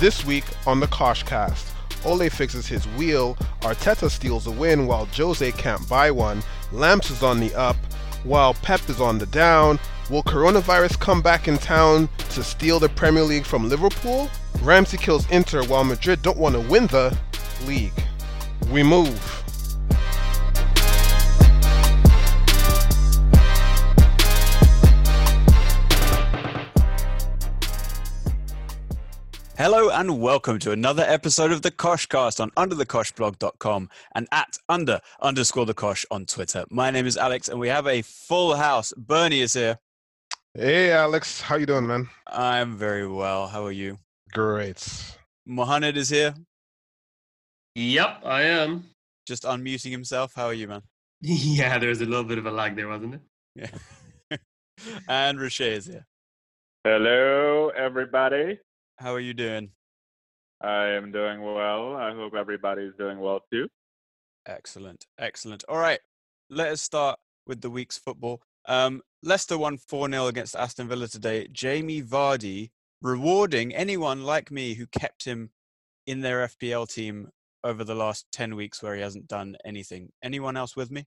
This week on the Koshcast, Ole fixes his wheel, Arteta steals a win while Jose can't buy one, Lamps is on the up, while Pep is on the down. Will coronavirus come back in town to steal the Premier League from Liverpool? Ramsey kills Inter while Madrid don't want to win the league. We move. Hello and welcome to another episode of the Koshcast on underthekoshblog.com and at under underscore the Kosh on Twitter. My name is Alex and we have a full house. Bernie is here. Hey Alex, how you doing, man? I'm very well. How are you? Great. Mohammed is here. Yep, I am. Just unmuting himself. How are you, man? yeah, there was a little bit of a lag there, wasn't it? Yeah. and Roche is here. Hello, everybody. How are you doing? I am doing well. I hope everybody's doing well too. Excellent. Excellent. All right. Let us start with the week's football. Um, Leicester won 4 0 against Aston Villa today. Jamie Vardy rewarding anyone like me who kept him in their FPL team over the last 10 weeks where he hasn't done anything. Anyone else with me?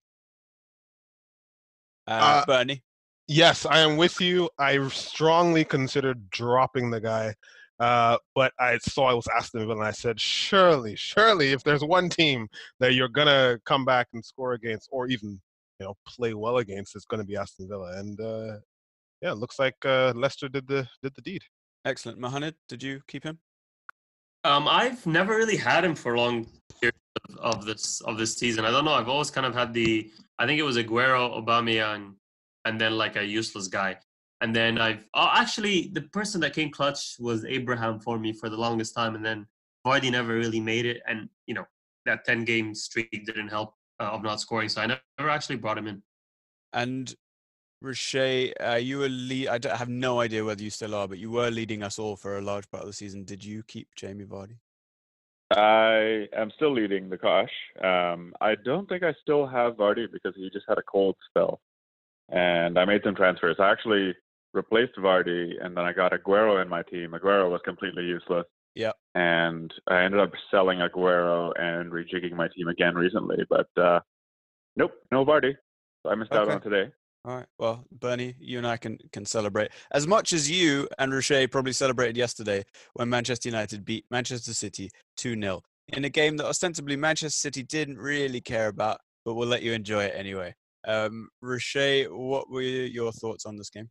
Uh, Uh, Bernie? Yes, I am with you. I strongly considered dropping the guy, uh, but I saw it was Aston Villa, and I said, surely, surely, if there's one team that you're gonna come back and score against, or even you know play well against, it's gonna be Aston Villa. And uh, yeah, it looks like uh, Leicester did the did the deed. Excellent. Mohammed, did you keep him? Um, I've never really had him for a long period of, of this of this season. I don't know. I've always kind of had the. I think it was Aguero, Aubameyang, and then like a useless guy. And then I've oh, actually the person that came clutch was Abraham for me for the longest time, and then Vardy never really made it. And you know that ten game streak didn't help uh, of not scoring, so I never, never actually brought him in. And Roche, uh, you were lead. I don't- have no idea whether you still are, but you were leading us all for a large part of the season. Did you keep Jamie Vardy? I am still leading the Kosh. Um, I don't think I still have Vardy because he just had a cold spell, and I made some transfers. I actually replaced Vardy, and then I got Aguero in my team. Aguero was completely useless. Yeah. And I ended up selling Aguero and rejigging my team again recently, but uh, nope, no Vardy. So I missed out Okay. on today. All right. Well, Bernie, you and I can can celebrate as much as you and Roche probably celebrated yesterday when Manchester United beat Manchester City 2 0 in a game that ostensibly Manchester City didn't really care about, but we'll let you enjoy it anyway. Um, Roche, what were your thoughts on this game?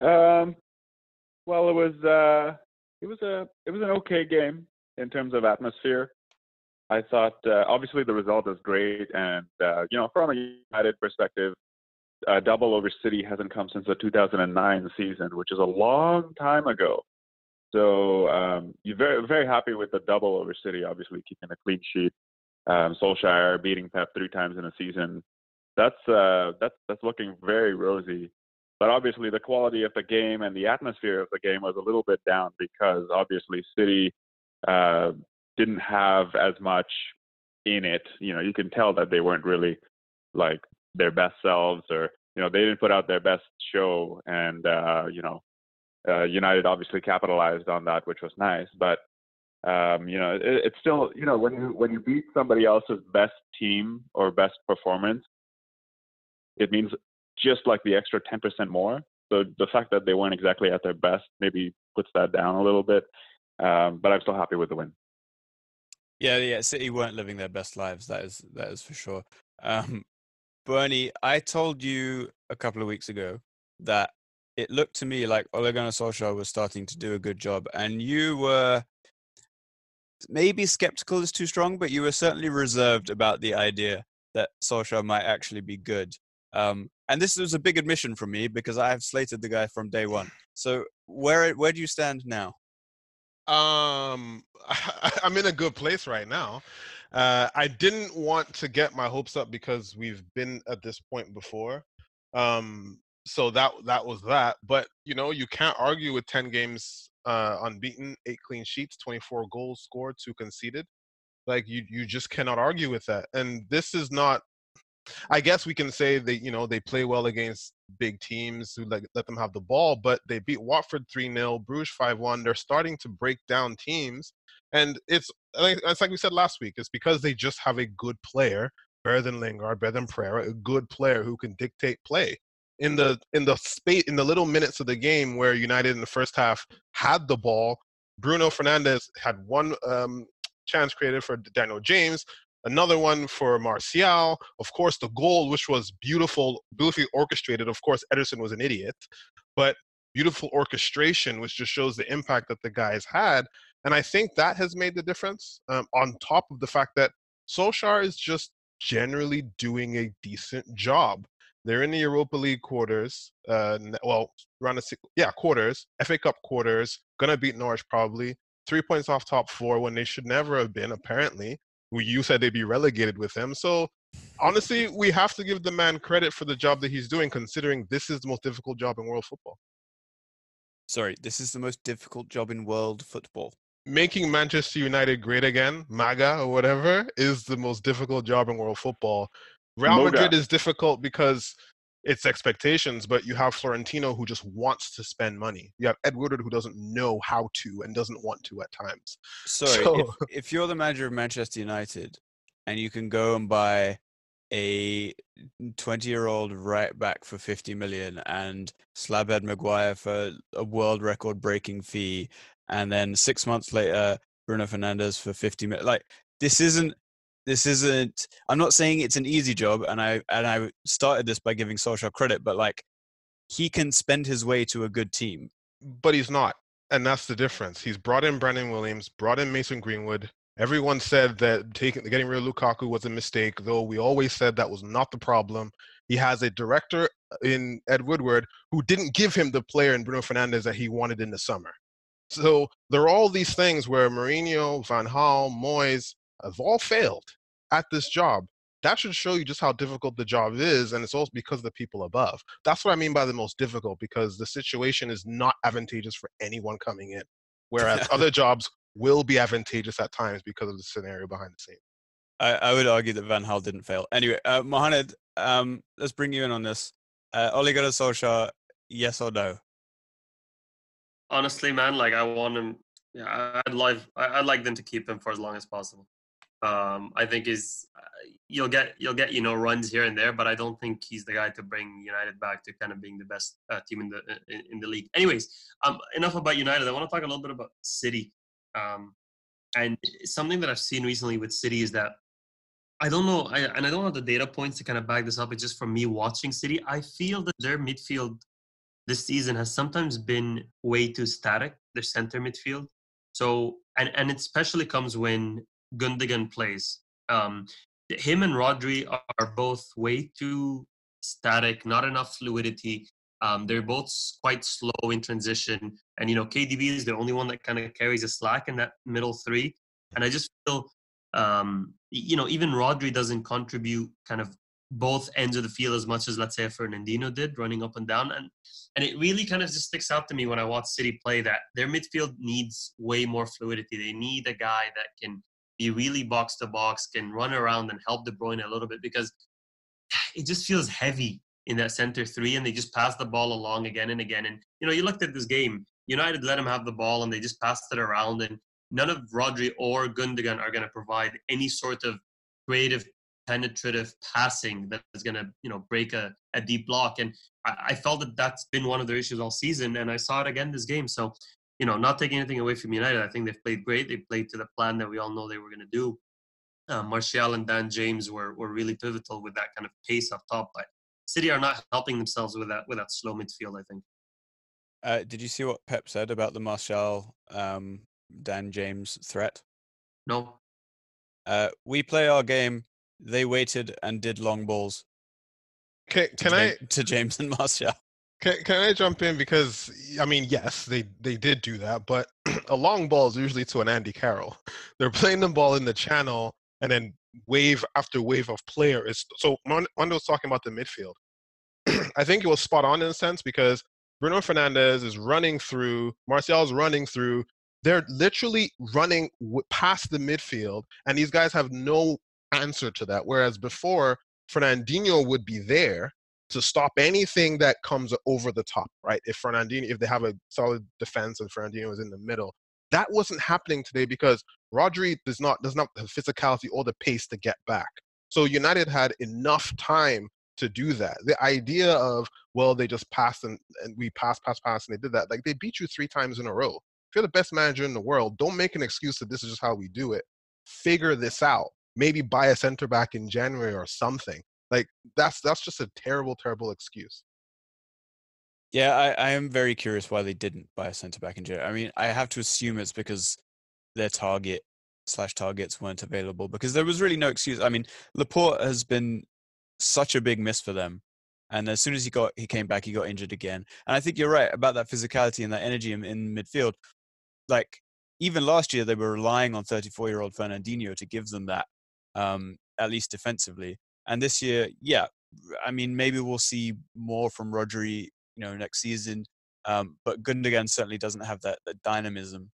Um, well, it was uh, it was a it was an okay game in terms of atmosphere. I thought uh, obviously the result was great, and uh, you know from a United perspective, uh, double over City hasn't come since the 2009 season, which is a long time ago. So um, you're very very happy with the double over City, obviously keeping a clean sheet. Um, Solskjaer beating Pep three times in a season. That's uh, that's that's looking very rosy but obviously the quality of the game and the atmosphere of the game was a little bit down because obviously City uh, didn't have as much in it. You know, you can tell that they weren't really like their best selves, or you know, they didn't put out their best show. And uh, you know, uh, United obviously capitalized on that, which was nice. But um, you know, it, it's still you know when you when you beat somebody else's best team or best performance, it means just like the extra 10% more. So the fact that they weren't exactly at their best maybe puts that down a little bit. Um, but I'm still happy with the win. Yeah, yeah. City weren't living their best lives. That is that is for sure. Um, Bernie, I told you a couple of weeks ago that it looked to me like Ole Gunnar Solskjaer was starting to do a good job, and you were maybe skeptical is too strong, but you were certainly reserved about the idea that Solskjaer might actually be good. Um, and this was a big admission from me because I have slated the guy from day one. So where where do you stand now? Um, I'm in a good place right now. Uh, I didn't want to get my hopes up because we've been at this point before. Um, so that that was that. But you know, you can't argue with 10 games uh, unbeaten, eight clean sheets, 24 goals scored, two conceded. Like you, you just cannot argue with that. And this is not I guess we can say that you know, they play well against big teams who like let them have the ball, but they beat Watford 3-0, Bruges 5-1. They're starting to break down teams. And it's it's like we said last week, it's because they just have a good player, better than Lingard, better than Pereira, a good player who can dictate play. In the in the space in the little minutes of the game where United in the first half had the ball, Bruno Fernandes had one um, chance created for Daniel James, another one for Martial. Of course, the goal, which was beautiful, beautifully orchestrated. Of course, Ederson was an idiot, but beautiful orchestration, which just shows the impact that the guys had. And I think that has made the difference. Um, on top of the fact that Solskjaer is just generally doing a decent job. They're in the Europa League quarters. Uh, well, around the yeah quarters, FA Cup quarters. Gonna beat Norwich probably. Three points off top four when they should never have been. Apparently, you said they'd be relegated with him. So honestly, we have to give the man credit for the job that he's doing, considering this is the most difficult job in world football. Sorry, this is the most difficult job in world football. Making Manchester United great again, MAGA or whatever, is the most difficult job in world football. Real Moga. Madrid is difficult because it's expectations, but you have Florentino who just wants to spend money. You have Ed Woodward who doesn't know how to and doesn't want to at times. Sorry, so, if, if you're the manager of Manchester United and you can go and buy a 20 year old right back for 50 million and Slabhead Maguire for a world record breaking fee, and then six months later, Bruno Fernandes for 50 million. Like, this isn't this isn't i'm not saying it's an easy job and i and i started this by giving Solskjaer credit but like he can spend his way to a good team. But he's not and that's the difference. He's brought in Brandon Williams brought in Mason Greenwood. Everyone said that taking getting rid of Lukaku was a mistake though we always said that was not the problem. He has a director uh, in Ed Woodward who didn't give him the player in Bruno Fernandes that he wanted in the summer. So there are all these things where Mourinho, Van Gaal, Moyes have all failed at this job that should show you just how difficult the job is and it's also because of the people above. That's what i mean by the most difficult because the situation is not advantageous for anyone coming in whereas other jobs will be advantageous at times because of the scenario behind the scene. I, I would argue that van Gaal didn't fail. Anyway uh, mohamed um, let's bring you in on this. Uh, Ole Gunnar Solskjaer, yes or no? Honestly man like i want him yeah i'd like i'd like them to keep him for as long as possible um, I think is uh, you'll get you'll get you know runs here and there, but I don't think he's the guy to bring United back to kind of being the best uh, team in the in, in, the league. Anyways, um, enough about United. I want to talk a little bit about City, um, and something that I've seen recently with City is that I don't know, I, and I don't have the data points to kind of back this up. It's just from me watching City. I feel that their midfield this season has sometimes been way too static. Their center midfield. So, and and it especially comes when Gundogan plays. Um, him and Rodri are both way too static, not enough fluidity. Um, they're both quite slow in transition, and you know KDB is the only one that kind of carries a slack in that middle three. And I just feel, um, you know, even Rodri doesn't contribute kind of both ends of the field as much as let's say Fernandinho did, running up and down. And and it really kind of just sticks out to me when I watch City play that their midfield needs way more fluidity. They need a guy that can be really box to box, can run around and help De Bruyne a little bit because it just feels heavy in that center three, and they just pass the ball along again and again. And you know, you looked at this game. United let them have the ball, and they just passed it around. And none of Rodri or Gundogan are going to provide any sort of creative, penetrative passing that is going to, you know, break a, a deep block. And I, I felt that that's been one of their issues all season, and I saw it again this game. So you know, not taking anything away from United, I think they've played great. They played to the plan that we all know they were going to do. Uh, Martial and Dan James were, were really pivotal with that kind of pace up top, but City are not helping themselves with that with that slow midfield. I think. Uh, did you see what Pep said about the Martial um, Dan James threat? No. Uh, we play our game. They waited and did long balls. Can, can I to James and Martial? Can, can I jump in because I mean yes they they did do that but a long ball is usually to an Andy Carroll. They're playing the ball in the channel and then wave after wave of players. So Mondo was talking about the midfield. I think it was spot on in a sense because Bruno Fernandes is running through, Martial's running through. They're literally running past the midfield, and these guys have no answer to that. Whereas before, Fernandinho would be there to stop anything that comes over the top, right? If Fernandinho, if they have a solid defense and Fernandinho is in the middle, that wasn't happening today because Rodri does not does not have physicality or the pace to get back. So United had enough time to do that. The idea of well, they just passed and, and we passed, passed, passed, and they did that. Like they beat you three times in a row. If you're the best manager in the world, don't make an excuse that this is just how we do it. Figure this out. Maybe buy a center back in January or something. Like that's that's just a terrible, terrible excuse. Yeah, I, I am very curious why they didn't buy a centre back in January. I mean, I have to assume it's because their target slash targets weren't available because there was really no excuse. I mean, Laporte has been such a big miss for them. And as soon as he got he came back, he got injured again. And I think you're right about that physicality and that energy in, in midfield. Like even last year, they were relying on 34 year old Fernandinho to give them that, um, at least defensively. And this year, yeah, I mean, maybe we'll see more from Rodri, you know, next season. Um, but Gundogan certainly doesn't have that, that dynamism.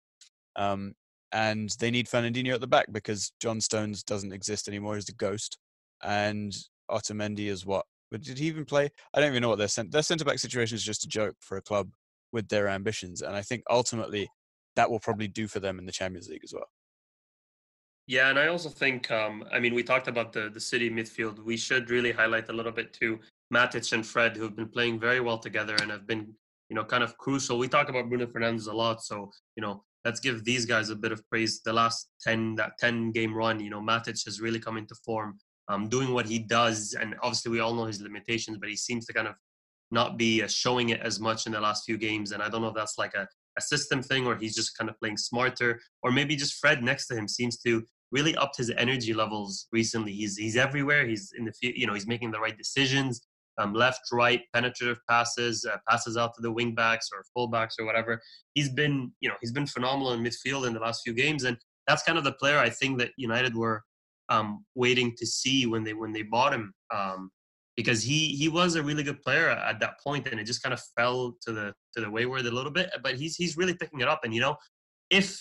Um, and they need Fernandinho at the back because John Stones doesn't exist anymore. He's a ghost. And Otamendi is what? But did he even play? I don't even know what their their centre back situation is just a joke for a club with their ambitions. And I think ultimately that will probably do for them in the Champions League as well. Yeah, and I also think, um, I mean, we talked about the the city midfield. We should really highlight a little bit too Matic and Fred, who've been playing very well together and have been, you know, kind of crucial. We talk about Bruno Fernandes a lot, so you know, let's give these guys a bit of praise. The last ten that ten game run, you know, Matic has really come into form, um, doing what he does, and obviously we all know his limitations, but he seems to kind of not be uh, showing it as much in the last few games. And I don't know if that's like a a system thing or he's just kind of playing smarter or maybe just Fred next to him seems to really upped his energy levels recently. He's he's everywhere. He's in the you know he's making the right decisions, um, left, right, penetrative passes, uh, passes out to the wing backs or fullbacks or whatever. He's been you know he's been phenomenal in midfield in the last few games, and that's kind of the player I think that United were um, waiting to see when they when they bought him. Um, because he he was a really good player at that point, and it just kind of fell to the to the wayward a little bit. But he's he's really picking it up, and you know, if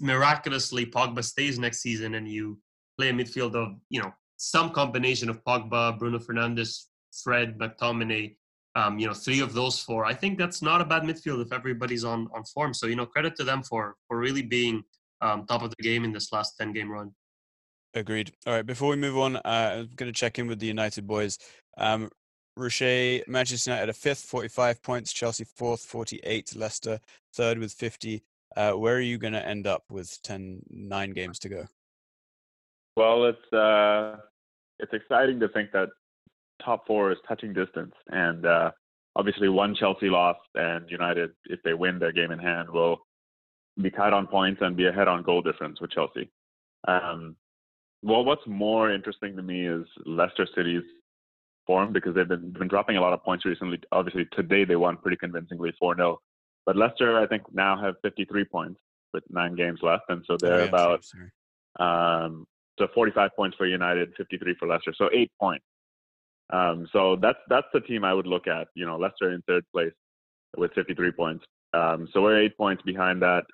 miraculously Pogba stays next season and you play a midfield of you know some combination of Pogba, Bruno Fernandes, Fred, McTominay, um, you know three of those four. I think that's not a bad midfield if everybody's on on form. So you know credit to them for for really being um, top of the game in this last ten game run. Agreed. All right. Before we move on, uh, I'm going to check in with the United boys. Um, Manchester United are fifth, 45 points. Chelsea fourth, 48. Leicester third with 50. Uh, where are you going to end up with 10, nine games to go? Well, it's uh, it's exciting to think that top four is touching distance, and uh, obviously one Chelsea loss and United, if they win their game in hand, will be tied on points and be ahead on goal difference with Chelsea. Um, well, what's more interesting to me is Leicester City's form because they've been been dropping a lot of points recently. Obviously, today they won pretty convincingly 4 0 but Leicester, I think, now have 53 points with nine games left, and so they're oh, yeah, about um, so 45 points for United, 53 for Leicester, so eight points. Um, so that's that's the team I would look at. You know, Leicester in third place with 53 points. Um, so we're eight points behind that,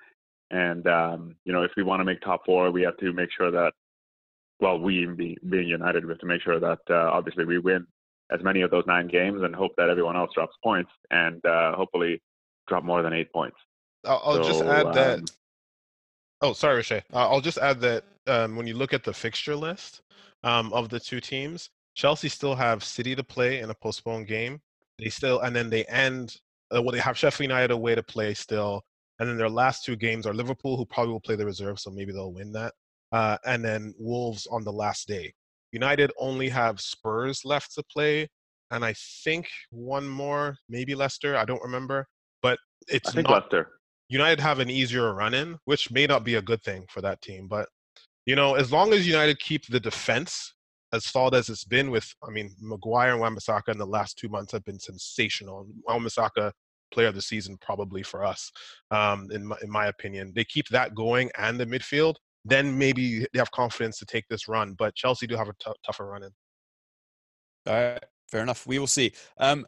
and um, you know, if we want to make top four, we have to make sure that, well, we be, being United, we have to make sure that uh, obviously we win as many of those nine games and hope that everyone else drops points, and uh, hopefully drop more than eight points. I'll, I'll so, just add that. Um, oh, sorry, Riche. I'll just add that um, when you look at the fixture list um, of the two teams, Chelsea still have City to play in a postponed game. They still, and then they end. Uh, well, they have Sheffield United away to play still, and then their last two games are Liverpool, who probably will play the reserve, so maybe they'll win that. Uh, and then Wolves on the last day. United only have Spurs left to play, and I think one more, maybe Leicester. I don't remember but it's I think not. Leicester. United have an easier run in, which may not be a good thing for that team. But you know, as long as United keep the defense as solid as it's been with, I mean, Maguire and Wan-Bissaka in the last two months have been sensational. Wan-Bissaka, player of the season probably for us, um, in my, in my opinion. They keep that going and the midfield, then maybe they have confidence to take this run. But Chelsea do have a t- tougher run in. All right, fair enough. We will see. Um,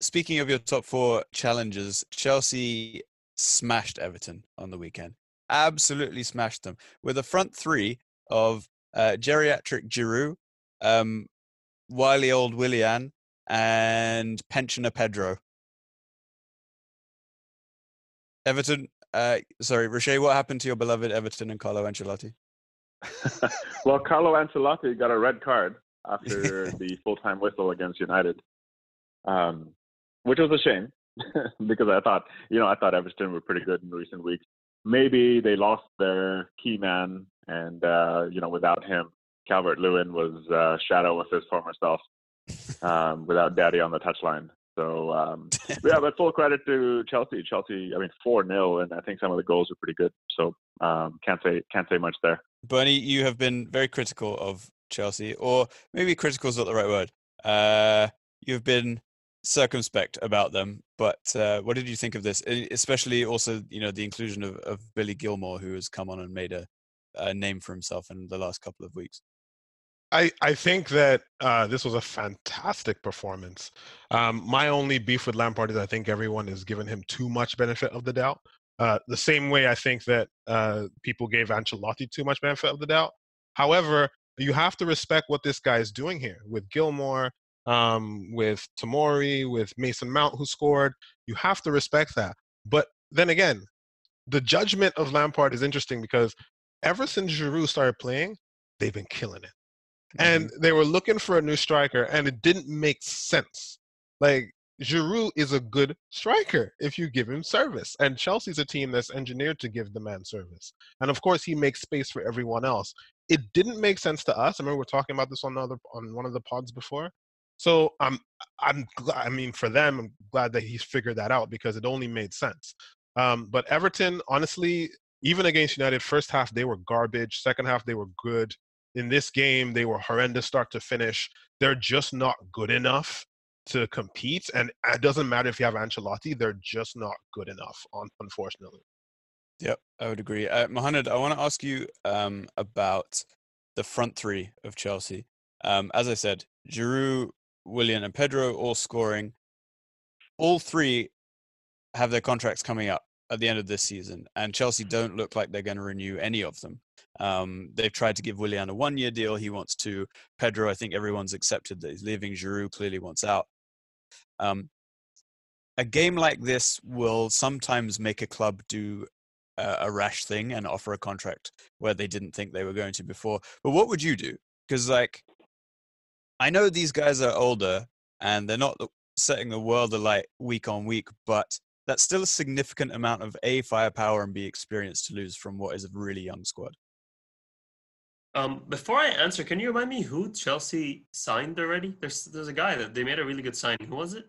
speaking of your top four challenges, Chelsea smashed Everton on the weekend. Absolutely smashed them with a front three of uh, geriatric Giroud, um, wily old Willian, and pensioner Pedro. Everton, uh, sorry, Roche, what happened to your beloved Everton and Carlo Ancelotti? well, Carlo Ancelotti got a red card after the full-time whistle against United, um, which was a shame because I thought, you know, I thought Everton were pretty good in recent weeks. Maybe they lost their key man, and uh, you know, without him, Calvert Lewin was uh, shadow of his former self um, without Daddy on the touchline. So um, yeah, but full credit to Chelsea. Chelsea, I mean, four 0 and I think some of the goals were pretty good. So um, can't say can't say much there. Bernie, you have been very critical of Chelsea, or maybe critical is not the right word. Uh, you've been circumspect about them, but uh, what did you think of this? Especially also, you know, the inclusion of, of Billy Gilmour, who has come on and made a, a name for himself in the last couple of weeks. I, I think that uh, this was a fantastic performance. Um, my only beef with Lampard is I think everyone has given him too much benefit of the doubt. Uh, the same way I think that uh, people gave Ancelotti too much benefit of the doubt. However, you have to respect what this guy is doing here with Gilmour, um, with Tomori, with Mason Mount, who scored. You have to respect that. But then again, the judgment of Lampard is interesting because ever since Giroud started playing, they've been killing it and mm-hmm. they were looking for a new striker, and it didn't make sense. Like Giroud is a good striker if you give him service, and Chelsea's a team that's engineered to give the man service. And of course, he makes space for everyone else. It didn't make sense to us. I remember we are talking about this on another on one of the pods before. So I'm I'm glad. I mean, for them, I'm glad that he's figured that out because it only made sense. Um, but Everton, honestly, even against United, first half they were garbage. Second half they were good in this game, they were horrendous start to finish. They're just not good enough to compete. And it doesn't matter if you have Ancelotti, they're just not good enough, unfortunately. Yep, I would agree. Uh, Mohamed, I want to ask you um, about the front three of Chelsea. Um, as I said, Giroud, Willian, and Pedro all scoring. All three have their contracts coming up at the end of this season, and Chelsea don't look like they're going to renew any of them. Um, they've tried to give Willian a one-year deal. He wants to. Pedro, I think everyone's accepted that he's leaving. Giroud clearly wants out. Um, a game like this will sometimes make a club do a, a rash thing and offer a contract where they didn't think they were going to before. But what would you do? Because like, I know these guys are older and they're not setting the world alight week on week, but that's still a significant amount of a firepower and b experience to lose from what is a really young squad. Um, before I answer, can you remind me who Chelsea signed already? There's there's a guy that they made a really good sign. Who was it?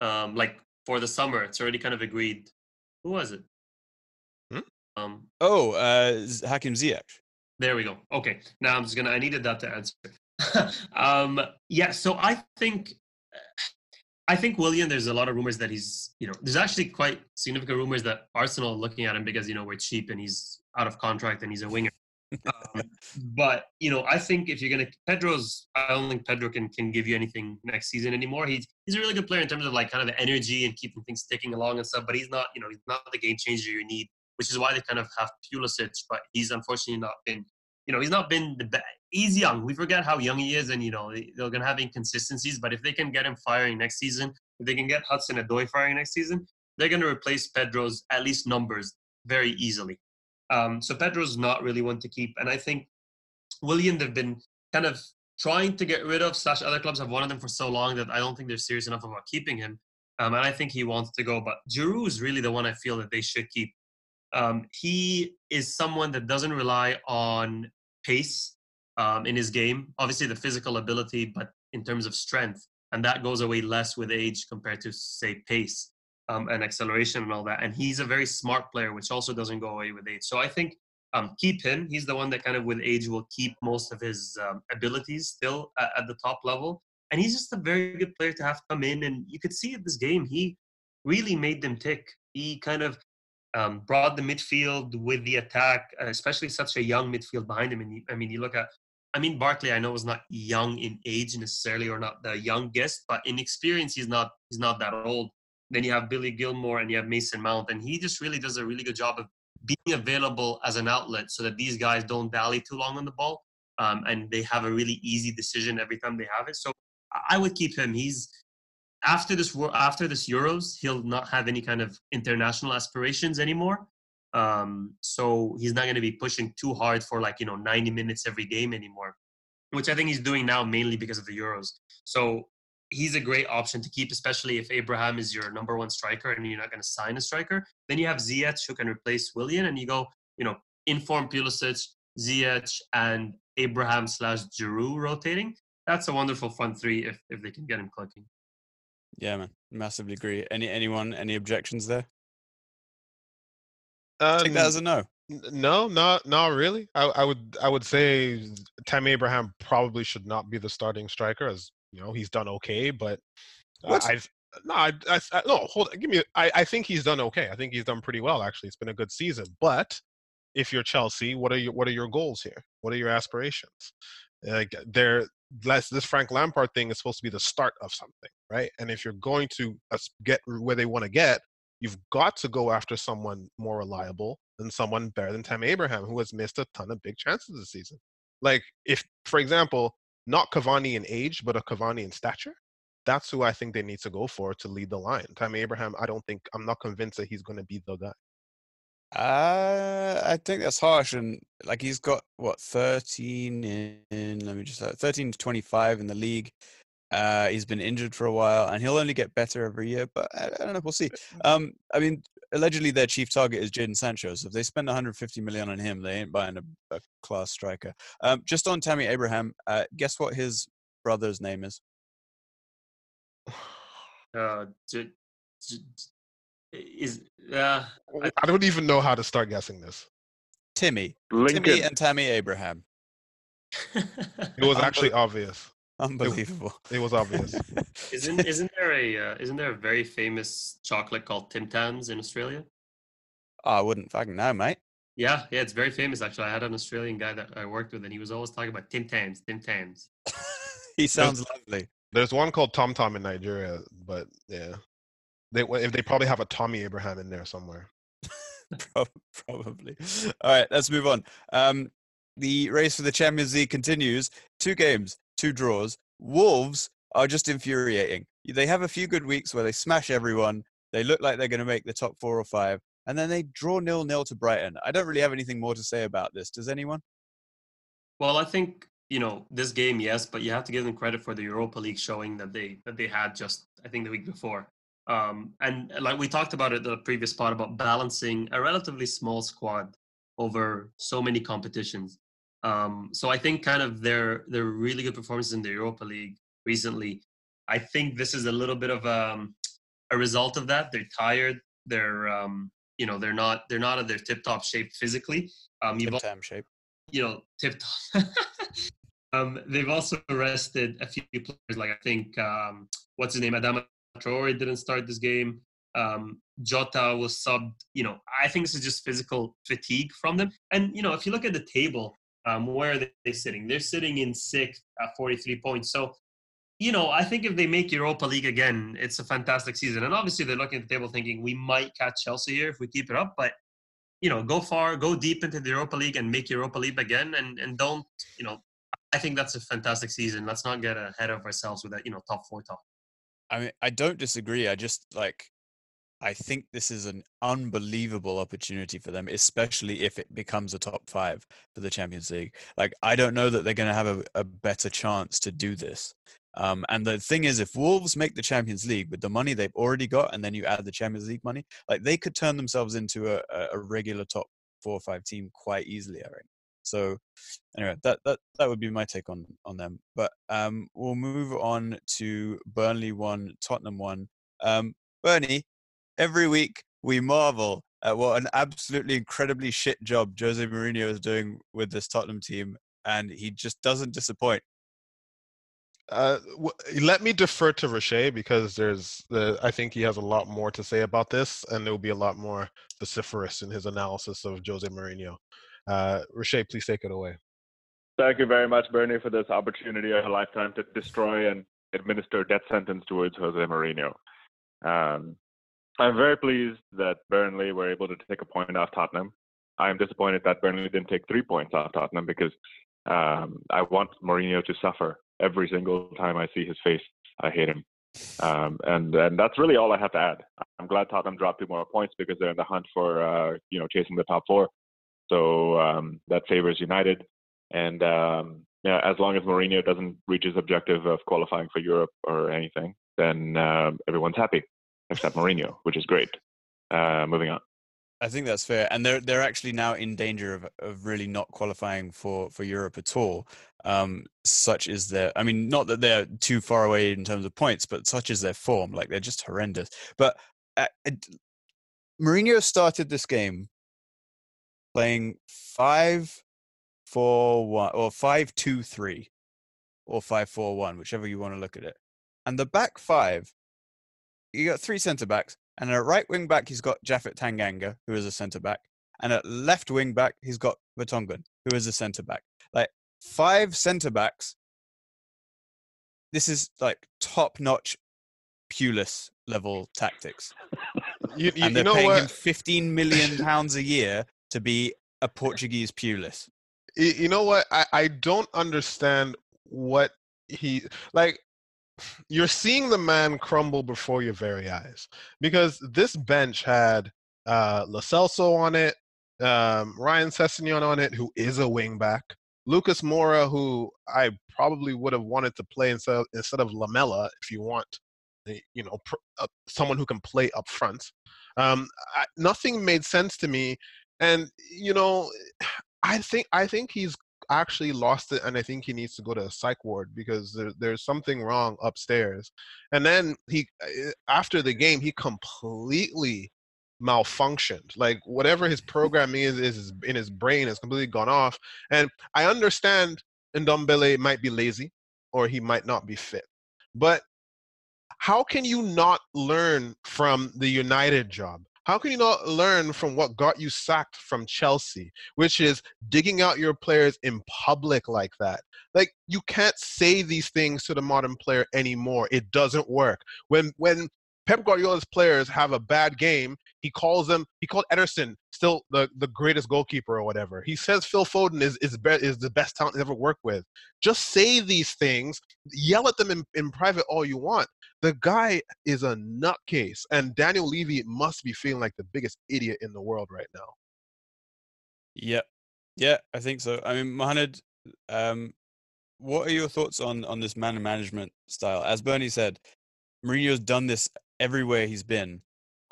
Um, like for the summer, it's already kind of agreed. Who was it? Hmm? Um, oh, uh, Hakim Ziyech. There we go. Okay, now I'm just gonna. I needed that to answer. um, yeah, so I think I think Willian, there's a lot of rumors that he's, you know, there's actually quite significant rumors that Arsenal are looking at him because, you know, we're cheap and he's out of contract and he's a winger. um, but, you know, I think if you're going to, Pedro's, I don't think Pedro can, can give you anything next season anymore. He's, he's a really good player in terms of like kind of the energy and keeping things ticking along and stuff, but he's not, you know, he's not the game changer you need, which is why they kind of have Pulisic, but he's unfortunately not been you know, he's not been the best. He's young. We forget how young he is, and you know they're to have inconsistencies. But if they can get him firing next season, if they can get Hudson Odoi firing next season, they're to replace Pedro's at least numbers very easily. Um, so Pedro's not really one to keep, and I think Willian they've been kind of trying to get rid of. Slash, other clubs have wanted him for so long that I don't think they're serious enough about keeping him. Um, and I think he wants to go. But Giroud is really the one I feel that they should keep um, he is someone that doesn't rely on pace um, in his game. Obviously, the physical ability, but in terms of strength, and that goes away less with age compared to say pace um, and acceleration and all that. And he's a very smart player, which also doesn't go away with age. So I think um, keep him. He's the one that kind of with age will keep most of his um, abilities still at, at, the top level. And he's just a very good player to have come in. And you could see at this game, he really made them tick. He kind of um, brought the midfield with the attack, especially such a young midfield behind him. And I mean, you look at, I mean, Barkley, I know is not young in age necessarily, or not the youngest, but in experience, he's not he's not that old. Then you have Billy Gilmour and you have Mason Mount, and he just really does a really good job of being available as an outlet so that these guys don't dally too long on the ball. um, and they have a really easy decision every time they have it. So I would keep him. He's after this after this Euros, he'll not have any kind of international aspirations anymore. Um, so he's not going to be pushing too hard for like you know 90 minutes every game anymore, which I think he's doing now mainly because of the Euros. So he's a great option to keep, especially if Abraham is your number one striker and you're not going to sign a striker. Then you have Ziyech who can replace Willian, and you go, you know, inform Pulisic, Ziyech, and Abraham slash Giroud rotating. That's a wonderful front three if if they can get him clicking. Yeah, man, massively agree. Any anyone any objections there? Uh, Take that as a no. No, not not really. I, I would I would say Tammy Abraham probably should not be the starting striker, as you know he's done okay, but What? I've no, I, I, I no hold. Give me. I, I think he's done okay. I think he's done pretty well actually. It's been a good season. But if you're Chelsea, what are your what are your goals here? What are your aspirations? Like there, less this Frank Lampard thing is supposed to be the start of something, right? And if you're going to uh, get where they want to get, you've got to go after someone more reliable than someone better than Tammy Abraham, who has missed a ton of big chances this season. Like if, for example, not Cavani in age, but a Cavani in stature. That's who I think they need to go for to lead the line. Tammy Abraham, I don't think I'm not convinced that he's going to be the guy. Uh, I think that's harsh, and like he's got what 13 in. Let me just uh, 13 to 25 in the league. Uh, he's been injured for a while, and he'll only get better every year. But I, I don't know. We'll see. Um, I mean, allegedly their chief target is Jadon Sancho. So if they spend 150 million on him, they ain't buying a, a class striker. Um, just on Tammy Abraham, uh, guess what his brother's name is? Uh, j- j- is uh, I- I don't even know how to start guessing this. Timmy. Lincoln. Timmy and Tammy Abraham. It was actually obvious. Unbelievable. It was obvious. isn't isn't there a uh, isn't there a very famous chocolate called Tim Tams in Australia? Oh, I wouldn't fucking know, mate. Yeah, yeah, it's very famous actually. I had an Australian guy that I worked with, and he was always talking about Tim Tams, Tim Tams. he sounds lovely. There's one called Tom Tom in Nigeria, but yeah, they if they probably have a Tommy Abraham in there somewhere. Probably. All right, let's move on. Um, the race for the Champions League continues. Two games, two draws. Wolves are just infuriating. They have a few good weeks where they smash everyone. They look like they're going to make the top four or five, and then they draw nil nil to Brighton. I don't really have anything more to say about this. Does anyone? Well, I think you know this game, yes, but you have to give them credit for the Europa League showing that they that they had just I think the week before. Um, and like we talked about it the previous part about balancing a relatively small squad over so many competitions. Um, so I think kind of their their really good performances in the Europa League recently. I think this is a little bit of um, a result of that. They're tired. They're um, you know they're not they're not at their tip top shape physically. Um, al- Tam shape. you know tip top. um, they've also arrested a few players. Like I think um, what's his name, Adama Traore didn't start this game. Um, Jota was subbed. You know, I think this is just physical fatigue from them. And you know, if you look at the table, um, where are they sitting? They're sitting in sixth at 43 points. So, you know, I think if they make Europa League again, it's a fantastic season. And obviously, they're looking at the table thinking we might catch Chelsea here if we keep it up. But you know, go far, go deep into the Europa League and make Europa League again, and and don't you know. I think that's a fantastic season. Let's not get ahead of ourselves with that, you know, top four talk. I mean, I don't disagree. I just like, I think this is an unbelievable opportunity for them, especially if it becomes a top five for the Champions League. Like, I don't know that they're going to have a, a better chance to do this. Um, and the thing is, if Wolves make the Champions League with the money they've already got, and then you add the Champions League money, like they could turn themselves into a, a- regular top four or five team quite easily. I reckon. So, anyway, that that that would be my take on on them. But um, we'll move on to Burnley one, Tottenham one. Um, Bernie, every week we marvel at what an absolutely incredibly shit job Jose Mourinho is doing with this Tottenham team, and he just doesn't disappoint. Uh, w- let me defer to Roche because there's, uh, I think he has a lot more to say about this, and there will be a lot more vociferous in his analysis of Jose Mourinho. Uh, Roche, please take it away. Thank you very much, Bernie, for this opportunity of a lifetime to destroy and administer death sentence towards Jose Mourinho. Um, I'm very pleased that Burnley were able to take a point off Tottenham. I'm disappointed that Burnley didn't take three points off Tottenham because Um, I want Mourinho to suffer every single time I see his face. I hate him. Um, and and that's really all I have to add. I'm glad Tottenham dropped two more points because they're in the hunt for uh, you know chasing the top four. So um, that favors United. And um, yeah, as long as Mourinho doesn't reach his objective of qualifying for Europe or anything, then um, everyone's happy except Mourinho, which is great. Uh, moving on. I think that's fair, and they're they're actually now in danger of of really not qualifying for for Europe at all. Um, such is their, I mean, not that they're too far away in terms of points, but such is their form. Like they're just horrendous. But uh, Mourinho started this game playing five four one or five two three or five four one, whichever you want to look at it. And the back five, you got three centre backs. And at right wing back, he's got Japhet Tanganga, who is a centre back. And at left wing back, he's got Vertonghen, who is a centre back. Like five centre backs. This is like top notch Pulis level tactics. You, you, and they're you know paying what? him 15 million pounds a year to be a Portuguese Pulis. You know what I, I don't understand what he like you're seeing the man crumble before your very eyes because this bench had uh Lo Celso on it um Ryan Sessegnon on it who is a wing back Lucas Moura who I probably would have wanted to play instead of, instead of Lamela if you want eh, you know pr- uh, someone who can play up front. Um I, nothing made sense to me and you know I think I think he's actually lost it, and I think he needs to go to a psych ward because there, there's something wrong upstairs. And then he, uh, after the game, he completely malfunctioned. Like whatever his programming is, is in his brain has completely gone off. And I understand Ndombele might be lazy, or he might not be fit, but how can you not learn from the United job? How can you not learn from what got you sacked from Chelsea, which is digging out your players in public like that? Like you can't say these things to the modern player anymore. It doesn't work. When when Pep Guardiola's players have a bad game, he calls them. He called Ederson still the, the greatest goalkeeper or whatever. He says Phil Foden is is, be, is the best talent he's ever worked with. Just say these things. Yell at them in, in private all you want. The guy is a nutcase, and Daniel Levy must be feeling like the biggest idiot in the world right now. Yep. Yeah, I think so. I mean, Mohamed, um, what are your thoughts on on this man management style? As Bernie said, Mourinho's done this everywhere he's been,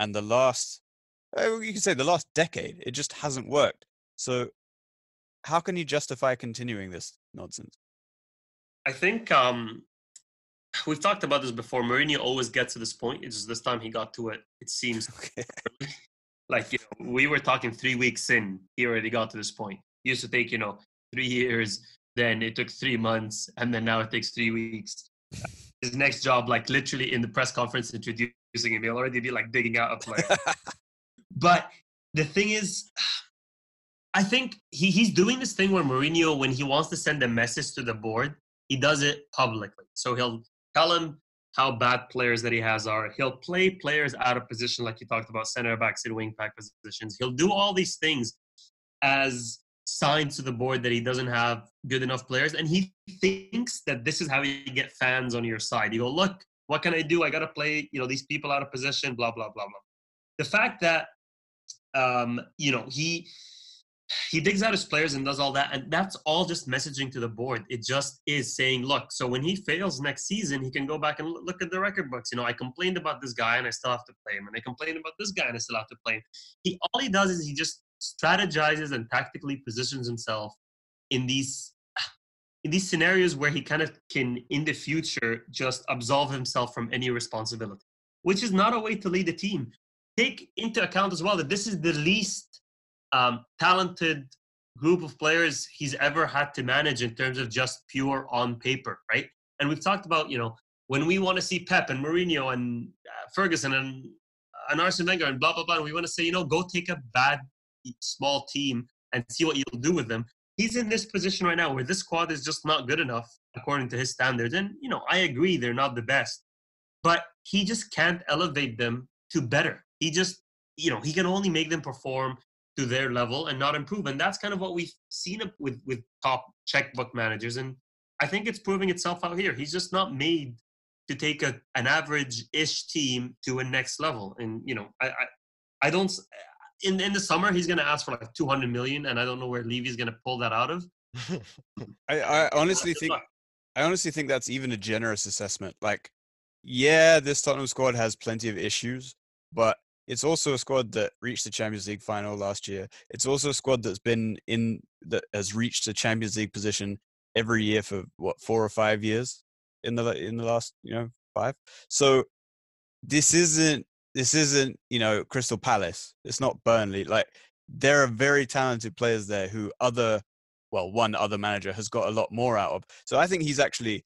and the last, uh, you can say the last decade, it just hasn't worked. So, how can you justify continuing this nonsense? I think um, we've talked about this before. Mourinho always gets to this point. It's just this time he got to it. It seems Okay. like you know, we were talking three weeks in. He already got to this point. It used to take you know three years. Then it took three months, and then now it takes three weeks. His next job, like literally in the press conference introducing him, he'll already be like digging out a player. But the thing is, I think he, he's doing this thing where Mourinho, when he wants to send a message to the board, he does it publicly. So he'll tell him how bad players that he has are. He'll play players out of position, like you talked about, center backs and wing back positions. He'll do all these things as signs to the board that he doesn't have good enough players. And he thinks that this is how you get fans on your side. You go, look, what can I do? I got to play, you know, these people out of position, blah, blah, blah, blah. The fact that um, you know, he he digs out his players and does all that, and that's all just messaging to the board. It just is saying, look, so when he fails next season, he can go back and look at the record books. You know, I complained about this guy and I still have to play him, and I complained about this guy and I still have to play him. He all he does is he just strategizes and tactically positions himself in these in these scenarios where he kind of can in the future just absolve himself from any responsibility which is not a way to lead a team take into account as well that this is the least um, talented group of players he's ever had to manage in terms of just pure on paper, right? And we've talked about, you know, when we want to see Pep and Mourinho and uh, Ferguson and and Arsene Wenger and blah blah blah, and we want to say, you know, go take a bad small team and see what you'll do with them. He's in this position right now where this squad is just not good enough according to his standards. And you know, I agree they're not the best, but he just can't elevate them to better. He just, you know, he can only make them perform to their level and not improve. And that's kind of what we've seen with with top checkbook managers. And I think it's proving itself out here. He's just not made to take a, an average-ish team to a next level. And you know, I I, I don't. In in the summer, he's going to ask for like 200 million, and I don't know where Levy's going to pull that out of. I, I honestly think I honestly think that's even a generous assessment. Like, yeah, this Tottenham squad has plenty of issues, but it's also a squad that reached the Champions League final last year. It's also a squad that's been in that has reached a Champions League position every year for what four or five years in the in the last you know five. So this isn't this isn't you know Crystal Palace. It's not Burnley. Like there are very talented players there who other well one other manager has got a lot more out of. So I think he's actually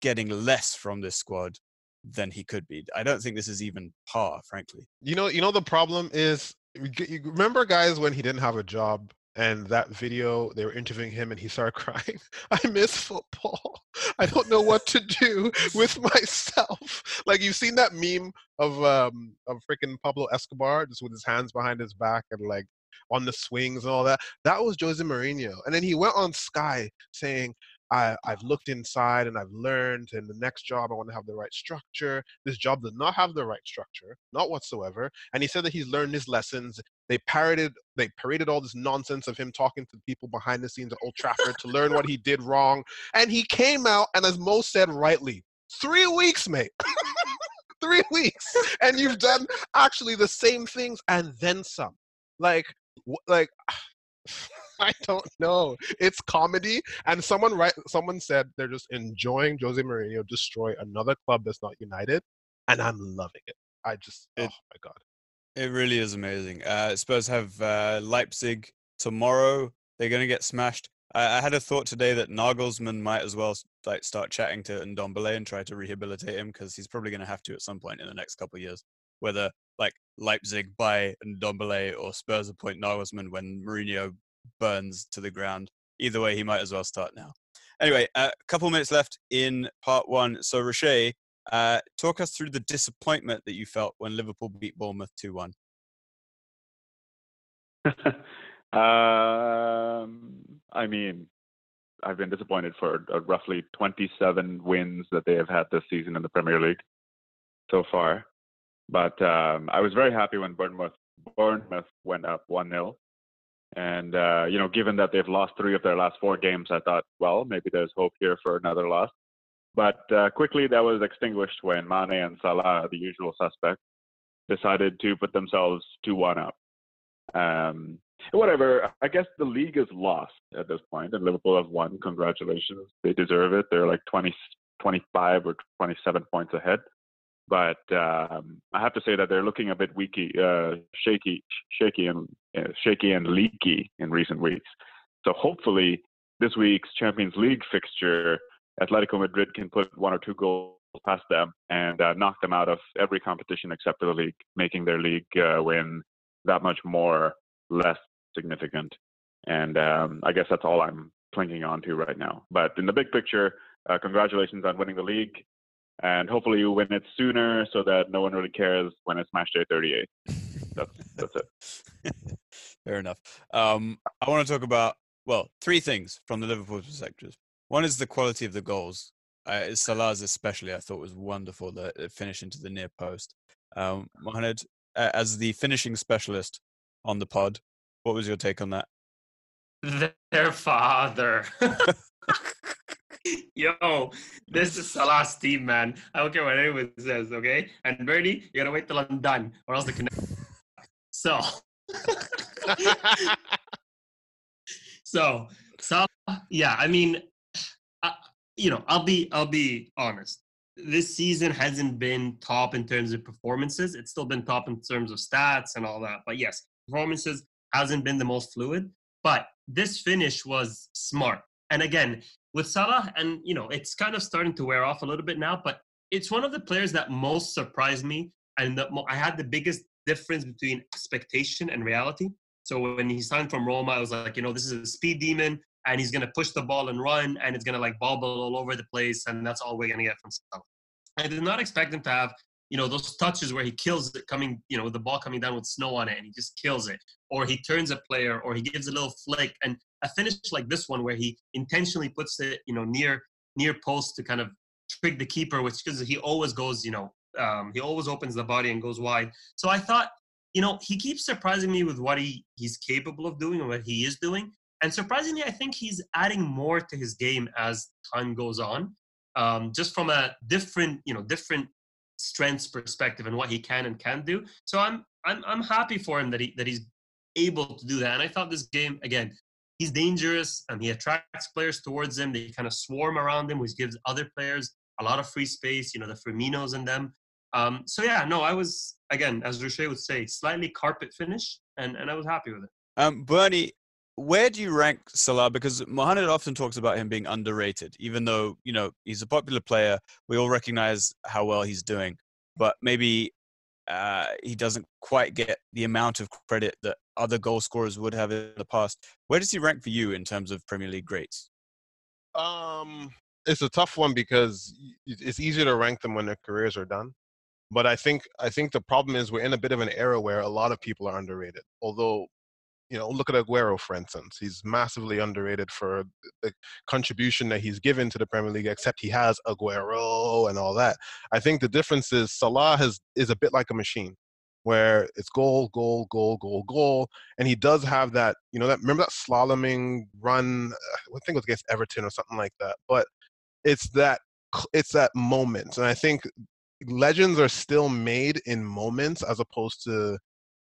getting less from this squad than he could be. I don't think this is even par, frankly. You know, you know the problem is remember guys when he didn't have a job and that video they were interviewing him and he started crying. I miss football. I don't know what to do with myself. Like you've seen that meme of um of freaking pablo escobar just with his hands behind his back and like on the swings and all that? That was jose mourinho. And then he went on sky saying I, I've looked inside and I've learned, and the next job I want to have the right structure. This job does not have the right structure, not whatsoever. And he said that he's learned his lessons. They parroted, they paraded all this nonsense of him talking to people behind the scenes at Old Trafford to learn what he did wrong. And he came out, and as Mo said rightly, three weeks, mate. three weeks, and you've done actually the same things and then some. Like, like. I don't know. It's comedy, and someone right, someone said they're just enjoying Jose Mourinho destroy another club that's not united, and I'm loving it. I just, it, oh my god, it really is amazing. Uh, Spurs have uh, Leipzig tomorrow. They're going to get smashed. I, I, had a thought today that Nagelsmann might as well like start chatting to Ndombele and try to rehabilitate him because he's probably going to have to at some point in the next couple of years. Whether like Leipzig buy Ndombele or Spurs appoint Nagelsmann when Mourinho burns to the ground. Either way, he might as well start now. Anyway, a uh, couple minutes left in part one. So, Roche, uh, talk us through the disappointment that you felt when Liverpool beat Bournemouth 2 1. um, I mean, I've been disappointed for uh, roughly 27 wins that they have had this season in the Premier League so far. But um, I was very happy when Bournemouth, Bournemouth went up 1 0. And uh, you know, given that they've lost three of their last four games, I thought, well, maybe there's hope here for another loss. But uh, quickly, that was extinguished when Mane and Salah, the usual suspects, decided to put themselves two-one up. Um, whatever. I guess the league is lost at this point, and Liverpool have won. Congratulations, they deserve it. They're like 20, 25 or 27 points ahead but um, I have to say that they're looking a bit weaky, uh, shaky, shaky and shaky and leaky in recent weeks. So hopefully, this week's Champions League fixture, Atletico Madrid can put one or two goals past them and uh, knock them out of every competition except for the league, making their league uh, win that much more less significant. And um, I guess that's all I'm clinging on to right now. But in the big picture, uh, congratulations on winning the league and hopefully you win it sooner so that no one really cares when it's match day 38. That's, that's it. Fair enough. Um, I want to talk about, well, three things from the Liverpool perspective. One is the quality of the goals. Uh, Salah's especially, I thought was wonderful, the, the finish into the near post. Um, Mohamed, uh, as the finishing specialist on the pod, what was your take on that? Their father. Yo, this is Salah's team, man. I don't care what anyone says, okay? And Bernie, you gotta wait till I'm done, or else the connect. So, so Salah, yeah. I mean, I, you know, I'll be, I'll be honest. This season hasn't been top in terms of performances. It's still been top in terms of stats and all that. But yes, performances hasn't been the most fluid. But this finish was smart. And again, with Salah, and you know, it's kind of starting to wear off a little bit now, but it's one of the players that most surprised me, and the, I had the biggest difference between expectation and reality. So when he signed from Roma, I was like, you know, this is a speed demon, and he's gonna push the ball and run, and it's gonna like bobble all over the place, and that's all we're gonna get from Salah. I did not expect him to have, you know those touches where he kills it coming you know the ball coming down with snow on it and he just kills it or he turns a player or he gives a little flick and a finish like this one where he intentionally puts it you know near near post to kind of trick the keeper which because he always goes you know um, he always opens the body and goes wide so i thought you know he keeps surprising me with what he he's capable of doing and what he is doing and surprisingly i think he's adding more to his game as time goes on um, just from a different you know different strengths perspective and what he can and can't do. So I'm I'm I'm happy for him that he that he's able to do that. And I thought this game again, he's dangerous and he attracts players towards him. They kind of swarm around him, which gives other players a lot of free space. You know, the Firminos and them. Um, so yeah, no, I was again, as Roche would say, slightly carpet finish, and and I was happy with it. Um, Bernie, where do you rank Salah? Because Mohamed often talks about him being underrated, even though you know he's a popular player. We all recognize how well he's doing, but maybe uh, he doesn't quite get the amount of credit that other goal scorers would have in the past. Where does he rank for you in terms of Premier League greats? Um, it's a tough one because it's easier to rank them when their careers are done. But I think I think the problem is we're in a bit of an era where a lot of people are underrated. Although you know, look at Aguero, for instance. He's massively underrated for the contribution that he's given to the Premier League, except he has Aguero and all that. I think the difference is Salah has, is a bit like a machine where it's goal, goal, goal, goal, goal. And he does have that, you know, that remember that slaloming run, I think it was against Everton or something like that. But it's that it's that moment. And I think legends are still made in moments as opposed to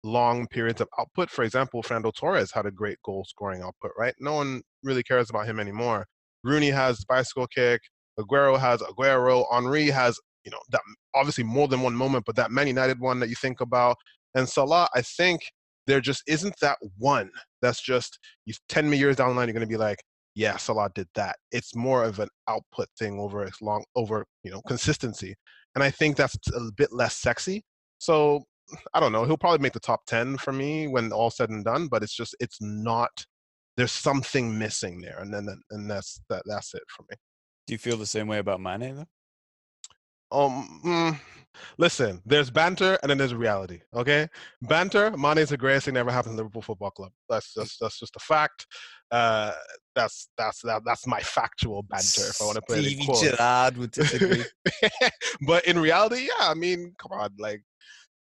long periods of output. For example, Fernando Torres had a great goal scoring output, right? No one really cares about him anymore. Rooney has bicycle kick. Aguero has Aguero. Henry has, you know, that obviously more than one moment, but that Man United one that you think about. And Salah, I think there just isn't that one that's just you 10 years down the line, you're going to be like, yeah, Salah did that. It's more of an output thing over a long, over, you know, consistency. And I think that's a bit less sexy. So I don't know. He'll probably make the top ten for me when all said and done. But it's just it's not. There's something missing there, and then and that's that. That's it for me. Do you feel the same way about Mane though? Um, mm, listen, there's banter and then there's reality. Okay, banter. Mane's the greatest thing that ever happened to Liverpool Football Club. That's just that's just a fact. Uh, that's that's that, that's my factual banter. If I want to put Stevie it in Gerrard would disagree. but in reality, yeah, I mean, come on, like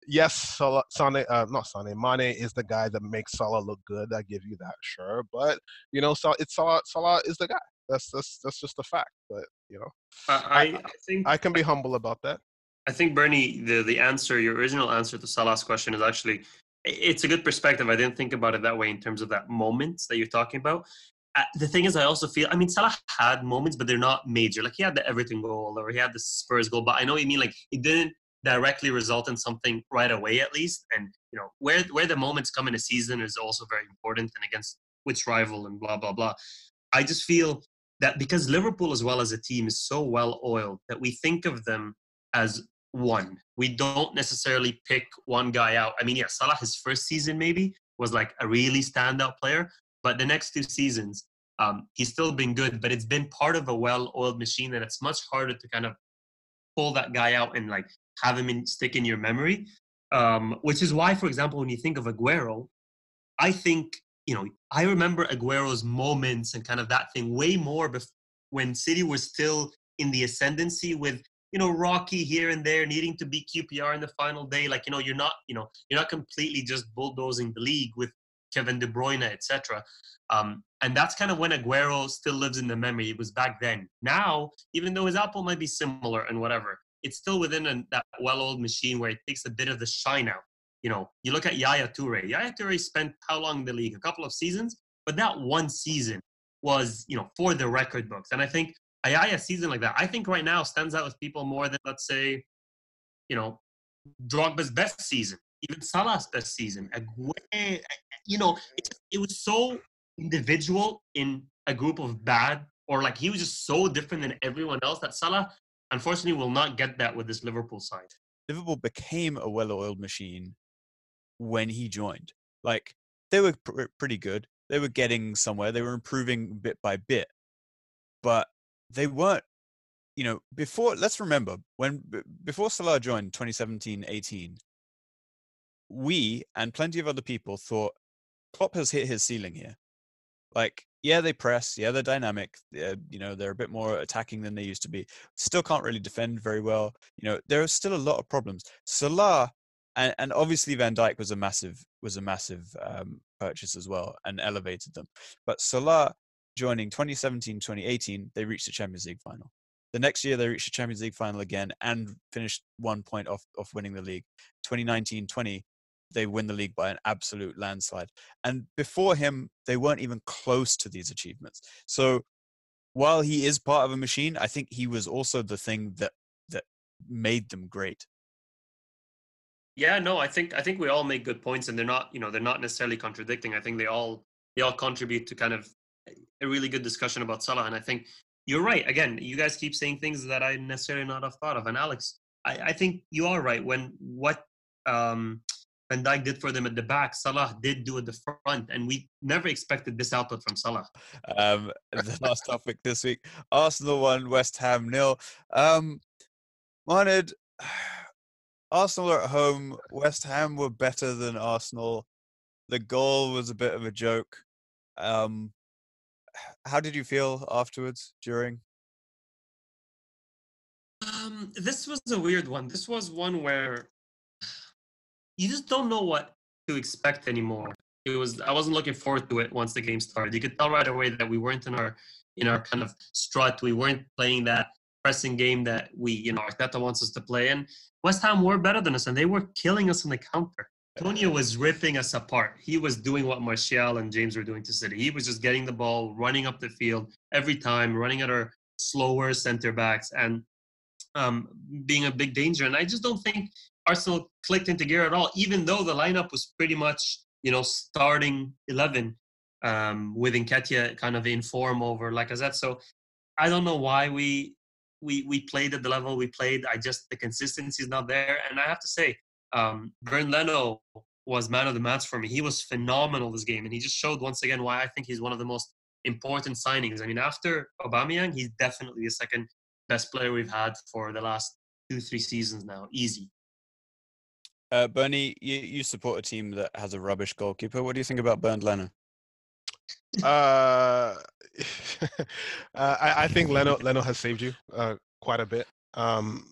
yes, Salah, Sane, uh, not Sane, Mane is the guy that makes Salah look good. I give you that, sure. But you know, so it's Salah. Salah is the guy. That's that's that's just a fact. But you know, I, I, I think I can be humble about that. I think Bernie, the the answer, your original answer to Salah's question is actually it's a good perspective. I didn't think about it that way in terms of that moment that you're talking about. Uh, the thing is, I also feel, I mean, Salah had moments, but they're not major. Like he had the Everton goal or he had the Spurs goal, but I know what you mean. Like it didn't directly result in something right away at least and you know where where the moments come in a season is also very important and against which rival and blah blah blah i just feel that because liverpool as well as a team is so well oiled that we think of them as one we don't necessarily pick one guy out i mean yeah salah his first season maybe was like a really standout player but the next two seasons um, he's still been good but it's been part of a well-oiled machine and it's much harder to kind of pull that guy out and like have him in, stick in your memory. Um, which is why, for example, when you think of Aguero, I think you know I remember Aguero's moments and kind of that thing way more bef- when City was still in the ascendancy with you know Rocky here and there needing to beat QPR in the final day. Like you know you're not you know you're not completely just bulldozing the league with Kevin De Bruyne, etc. Um, and that's kind of when Aguero still lives in the memory. It was back then. Now, even though his apple might be similar and whatever, it's still within that well-oiled machine where it takes a bit of the shine out. You know, you look at Yaya Toure. Yaya Toure spent how long in the league? A couple of seasons, but that one season was, you know, for the record books. And I think a season like that, I think right now stands out with people more than let's say, you know, Drogba's best season, even Salah's best season. A way, you know, it, it was so individual in a group of bad, or like he was just so different than everyone else that Salah unfortunately will not get that with this Liverpool side. Liverpool became a well-oiled machine when he joined. Like they were pr- pretty good. They were getting somewhere. They were improving bit by bit, but they weren't you know, before let's remember when before Salah joined 2017-18, we and plenty of other people thought Klopp has hit his ceiling here. Like, yeah, they press, yeah, they're dynamic, uh, you know, they're a bit more attacking than they used to be. Still can't really defend very well. You know, there are still a lot of problems. Salah and, and obviously Van Dijk was a massive was a massive um, purchase as well and elevated them. But Salah joining 2017-2018, they reached the Champions League final. The next year they reached the Champions League final again and finished one point off off winning the league. 2019-20, they win the league by an absolute landslide. And before him, they weren't even close to these achievements. So while he is part of a machine, I think he was also the thing that that made them great. Yeah, no, I think I think we all make good points, and they're not, you know, they're not necessarily contradicting. I think they all they all contribute to kind of a really good discussion about Salah. And I think you're right. Again, you guys keep saying things that I necessarily not have thought of. And Alex, I, I think you are right. When what um, Van Dijk did for them at the back, Salah did do at the front, and we never expected this output from Salah. Um, the last topic this week: Arsenal won, West Ham nil. Um, wanted Arsenal are at home. West Ham were better than Arsenal. The goal was a bit of a joke. Um, how did you feel afterwards, during? Um, this was a weird one. This was one where you just don't know what to expect anymore. It was I wasn't looking forward to it once the game started. You could tell right away that we weren't in our in our kind of strut. We weren't playing that pressing game that we, you know, Arteta wants us to play. And West Ham were better than us, and they were killing us on the counter. Antonio was ripping us apart. He was doing what Martial and James were doing to City. He was just getting the ball, running up the field every time, running at our slower center backs, and um, being a big danger. And I just don't think Arsenal clicked into gear at all, even though the lineup was pretty much, you know, starting 11 um, with Nketiah kind of in form over Lacazette. So I don't know why we we we played at the level we played. I just the consistency is not there, and I have to say, um, Bernd Leno was man of the match for me. He was phenomenal this game, and he just showed once again why I think he's one of the most important signings. I mean, after Aubameyang, he's definitely the second best player we've had for the last two three seasons now, easy. Uh, Bernie, you, you support a team that has a rubbish goalkeeper. What do you think about Bernd Leno? Uh, uh, I, I think Leno Leno has saved you uh, quite a bit. Um,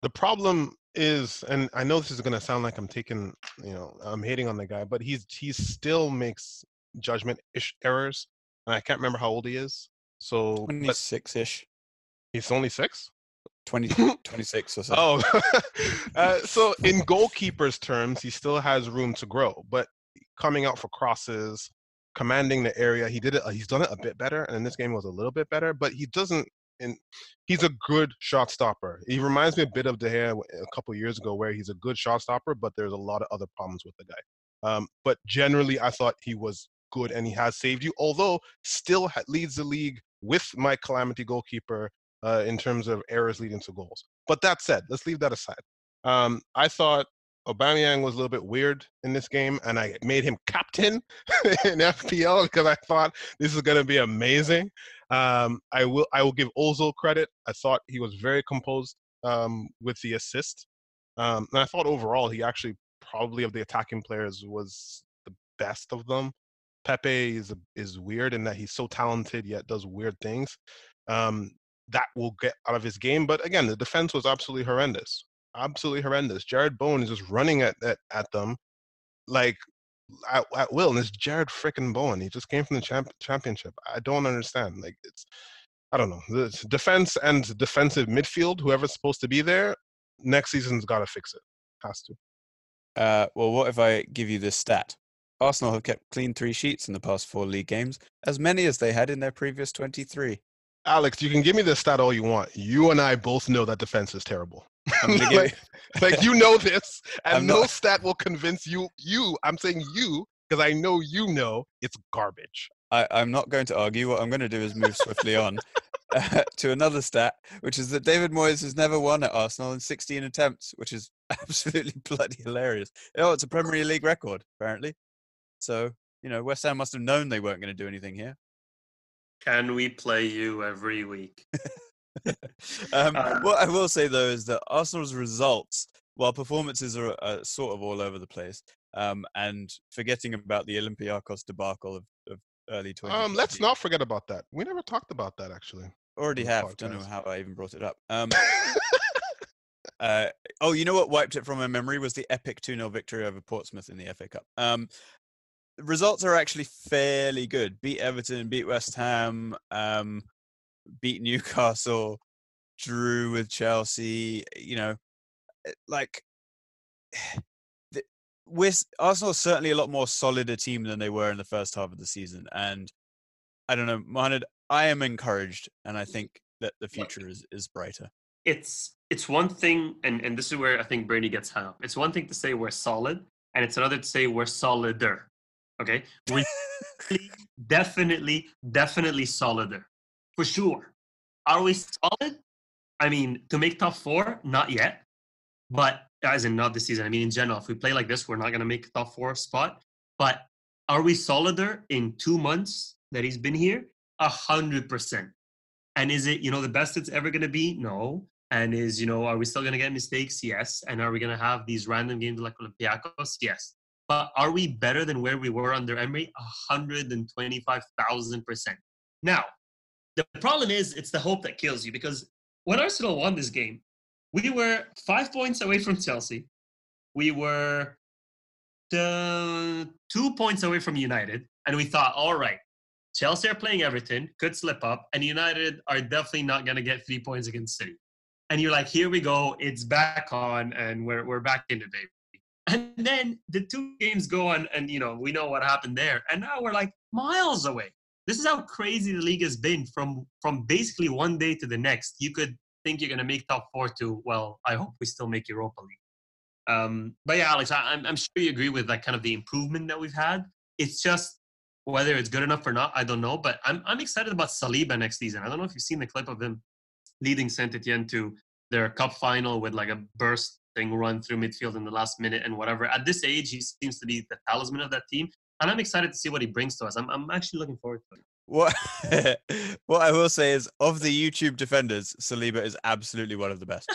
the problem is, and I know this is going to sound like I'm taking, you know, I'm hating on the guy, but he's he still makes judgment ish errors, and I can't remember how old he is. So, but 26 ish. he's only six. 20, 26 or so. Oh, uh, so in goalkeepers terms, he still has room to grow, but coming out for crosses, commanding the area, he did it. He's done it a bit better, and in this game was a little bit better. But he doesn't. And he's a good shot stopper. He reminds me a bit of De Gea a couple years ago, where he's a good shot stopper, but there's a lot of other problems with the guy. Um, but generally, I thought he was good, and he has saved you. Although still leads the league with my calamity goalkeeper uh, in terms of errors leading to goals. But that said, let's leave that aside. Um, I thought Aubameyang was a little bit weird in this game, and I made him captain in FPL because I thought this is going to be amazing. Um, I will I will give Ozil credit. I thought he was very composed um, with the assist, um, and I thought overall he actually probably of the attacking players was the best of them. Pepe is is weird in that he's so talented yet does weird things. Um, that will get out of his game. But again, the defense was absolutely horrendous. Absolutely horrendous. Jarrod Bowen is just running at at, at them like at, at will. And it's Jarrod freaking Bowen. He just came from the champ, championship. I don't understand. Like it's I don't know. The defense and defensive midfield, whoever's supposed to be there, next season's got to fix it. Has to. Uh, well, what if I give you this stat? Arsenal have kept clean three sheets in the past four league games, as many as they had in their previous 23. Alex, you can give me the stat all you want. You and I both know that defense is terrible. I'm gonna like, like you know this, and I'm no not- stat will convince you. You, I'm saying you, because I know you know it's garbage. I, I'm not going to argue. What I'm going to do is move swiftly on uh, to another stat, which is that David Moyes has never won at Arsenal in 16 attempts, which is absolutely bloody hilarious. Oh, it's a Premier League record, apparently. So, you know, West Ham must have known they weren't going to do anything here. Can we play you every week? um, Uh, what I will say though is that Arsenal's results, while performances are, are sort of all over the place, um, and forgetting about the Olympiacos debacle of, of early 20. Um, let's not forget about that. We never talked about that actually. already have. Don't know how I even brought it up. Um, uh, oh, you know what wiped it from my memory was the epic 2 0 victory over Portsmouth in the FA Cup. Um, results are actually fairly good. Beat Everton, beat West Ham, um, beat Newcastle, drew with Chelsea. You know, eh, like the, we're Arsenal is certainly a lot more solid a team than they were in the first half of the season, and I don't know, Mohamed. I am encouraged, and I think that the future is is brighter. it's it's one thing, and and this is where I think Bernie gets hung up. It's one thing to say we're solid, and it's another to say we're solider. Okay, we're definitely, definitely solider, for sure. Are we solid? I mean, to make top four, not yet, but as in not this season. I mean, in general, if we play like this, we're not gonna make top four spot. But are we solider in two months that he's been here? A hundred percent. And is it, you know, the best it's ever going to be? No. And is, you know, are we still going to get mistakes? Yes. And are we going to have these random games like Olympiacos? Yes. But are we better than where we were under Emery? 125,000%. Now, the problem is it's the hope that kills you because when Arsenal won this game, we were five points away from Chelsea. We were uh, two points away from United. And we thought, all right, Chelsea are playing Everton, could slip up, and United are definitely not going to get three points against City. And you're like, here we go, it's back on, and we're, we're back in the baby. And then the two games go on, and you know, we know what happened there. And now we're like miles away. This is how crazy the league has been from from basically one day to the next. You could think you're going to make top four to, well, I hope we still make Europa League. Um, but yeah, Alex, I, I'm, I'm sure you agree with like kind of the improvement that we've had. It's just whether it's good enough or not, I don't know. But I'm I'm excited about Saliba next season. I don't know if you've seen the clip of him leading Saint Etienne to their cup final with like a bursting run through midfield in the last minute and whatever. At this age, he seems to be the talisman of that team, and I'm excited to see what he brings to us. I'm I'm actually looking forward to it. What what I will say is, of the YouTube defenders, Saliba is absolutely one of the best.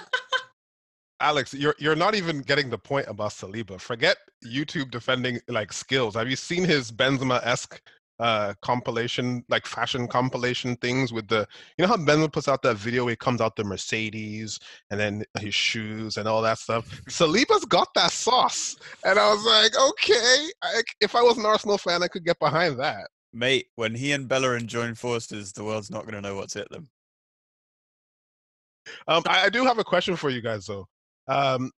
Alex, you're you're not even getting the point about Saliba. Forget YouTube defending like skills. Have you seen his Benzema esque uh compilation, like fashion compilation things with the you know how Benzema puts out that video where he comes out the Mercedes and then his shoes and all that stuff. Saliba's got that sauce. And I was like, okay, I, if I was an Arsenal fan, I could get behind that. Mate, when he and Bellerin join forces, the world's not going to know what's hit them. Um, I, I do have a question for you guys though. Um,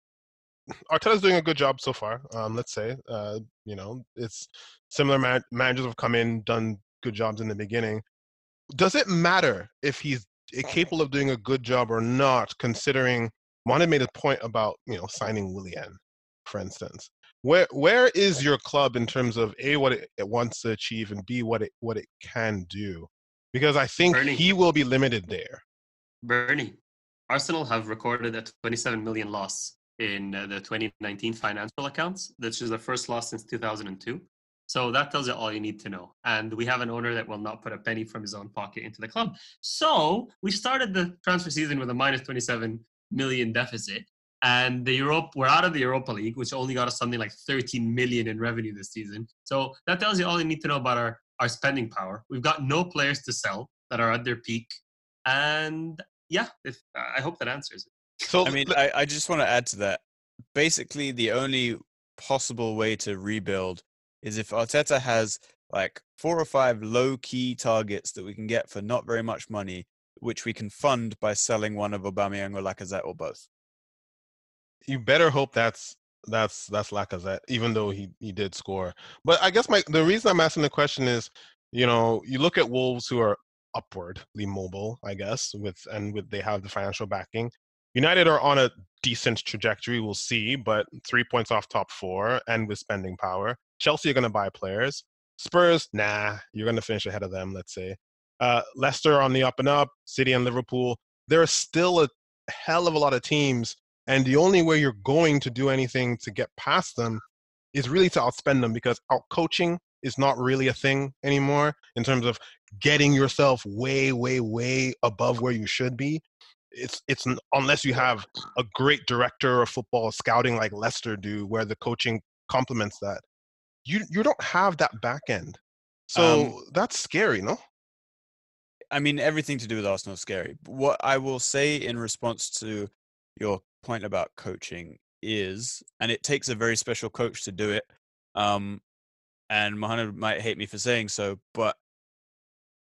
Arteta's doing a good job so far. Um, let's say, uh, you know, it's similar man- managers have come in, done good jobs in the beginning. Does it matter if he's capable of doing a good job or not? Considering Monet made a point about you know signing Willian, for instance. Where where is your club in terms of a what it, it wants to achieve and b what it what it can do? Because I think Bernie. he will be limited there. Bernie, Arsenal have recorded a 27 million loss in uh, the 2019 financial accounts. This is the first loss since 2002. So that tells you all you need to know. And we have an owner that will not put a penny from his own pocket into the club. So we started the transfer season with a minus 27 million deficit. And the Europe, we're out of the Europa League, which only got us something like 13 million in revenue this season. So that tells you all you need to know about our, our spending power. We've got no players to sell that are at their peak. And yeah, if, I hope that answers it. So I mean, I, I just want to add to that. Basically, the only possible way to rebuild is if Arteta has like four or five low key targets that we can get for not very much money, which we can fund by selling one of Aubameyang or Lacazette or both. you better hope that's that's that's Lacazette, even though he he did score. But I guess my the reason I'm asking the question is, you know, you look at Wolves who are upwardly mobile, I guess, with and with they have the financial backing. United are on a decent trajectory, we'll see, but three points off top four and with spending power. Chelsea are going to buy players. Spurs, nah, you're going to finish ahead of them, let's say. Uh, Leicester on the up and up. City and Liverpool. There are still a hell of a lot of teams and the only way you're going to do anything to get past them is really to outspend them because out coaching is not really a thing anymore in terms of getting yourself way, way, way above where you should be. It's it's unless you have a great director of football scouting like Leicester do, where the coaching complements that. You you don't have that back end, so um, that's scary, no? I mean, everything to do with Arsenal is scary. What I will say in response to your point about coaching is, and it takes a very special coach to do it. Um, and Mohamed might hate me for saying so, but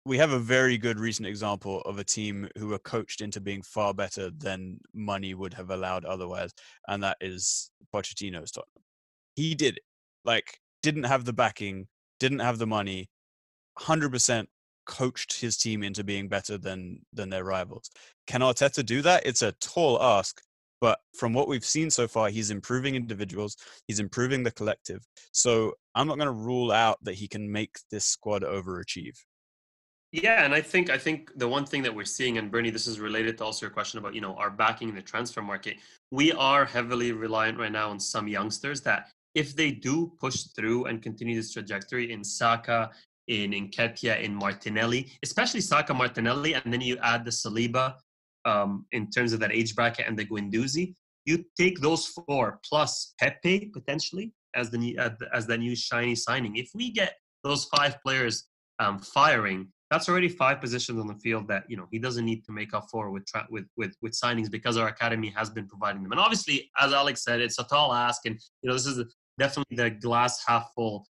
we have a very good recent example of a team who were coached into being far better than money would have allowed otherwise, and that is Pochettino's Tottenham. He did it. Like, didn't have the backing, didn't have the money, hundred percent coached his team into being better than than their rivals. Can Arteta do that? It's a tall ask, but from what we've seen so far, he's improving individuals, he's improving the collective. So I'm not going to rule out that he can make this squad overachieve. Yeah, and I think I think the one thing that we're seeing, and Bernie, this is related to also your question about you know our backing in the transfer market. We are heavily reliant right now on some youngsters that if they do push through and continue this trajectory in Saka, in Nketiah, in Martinelli, especially Saka, Martinelli, and then you add the Saliba um, in terms of that age bracket and the Guendouzi. You take those four plus Pepe potentially as the new, as the new shiny signing. If we get those five players um, firing, that's already five positions on the field that you know he doesn't need to make up for with with with with signings because our academy has been providing them. And obviously, as Alex said, it's a tall ask, and you know this is definitely the glass half full.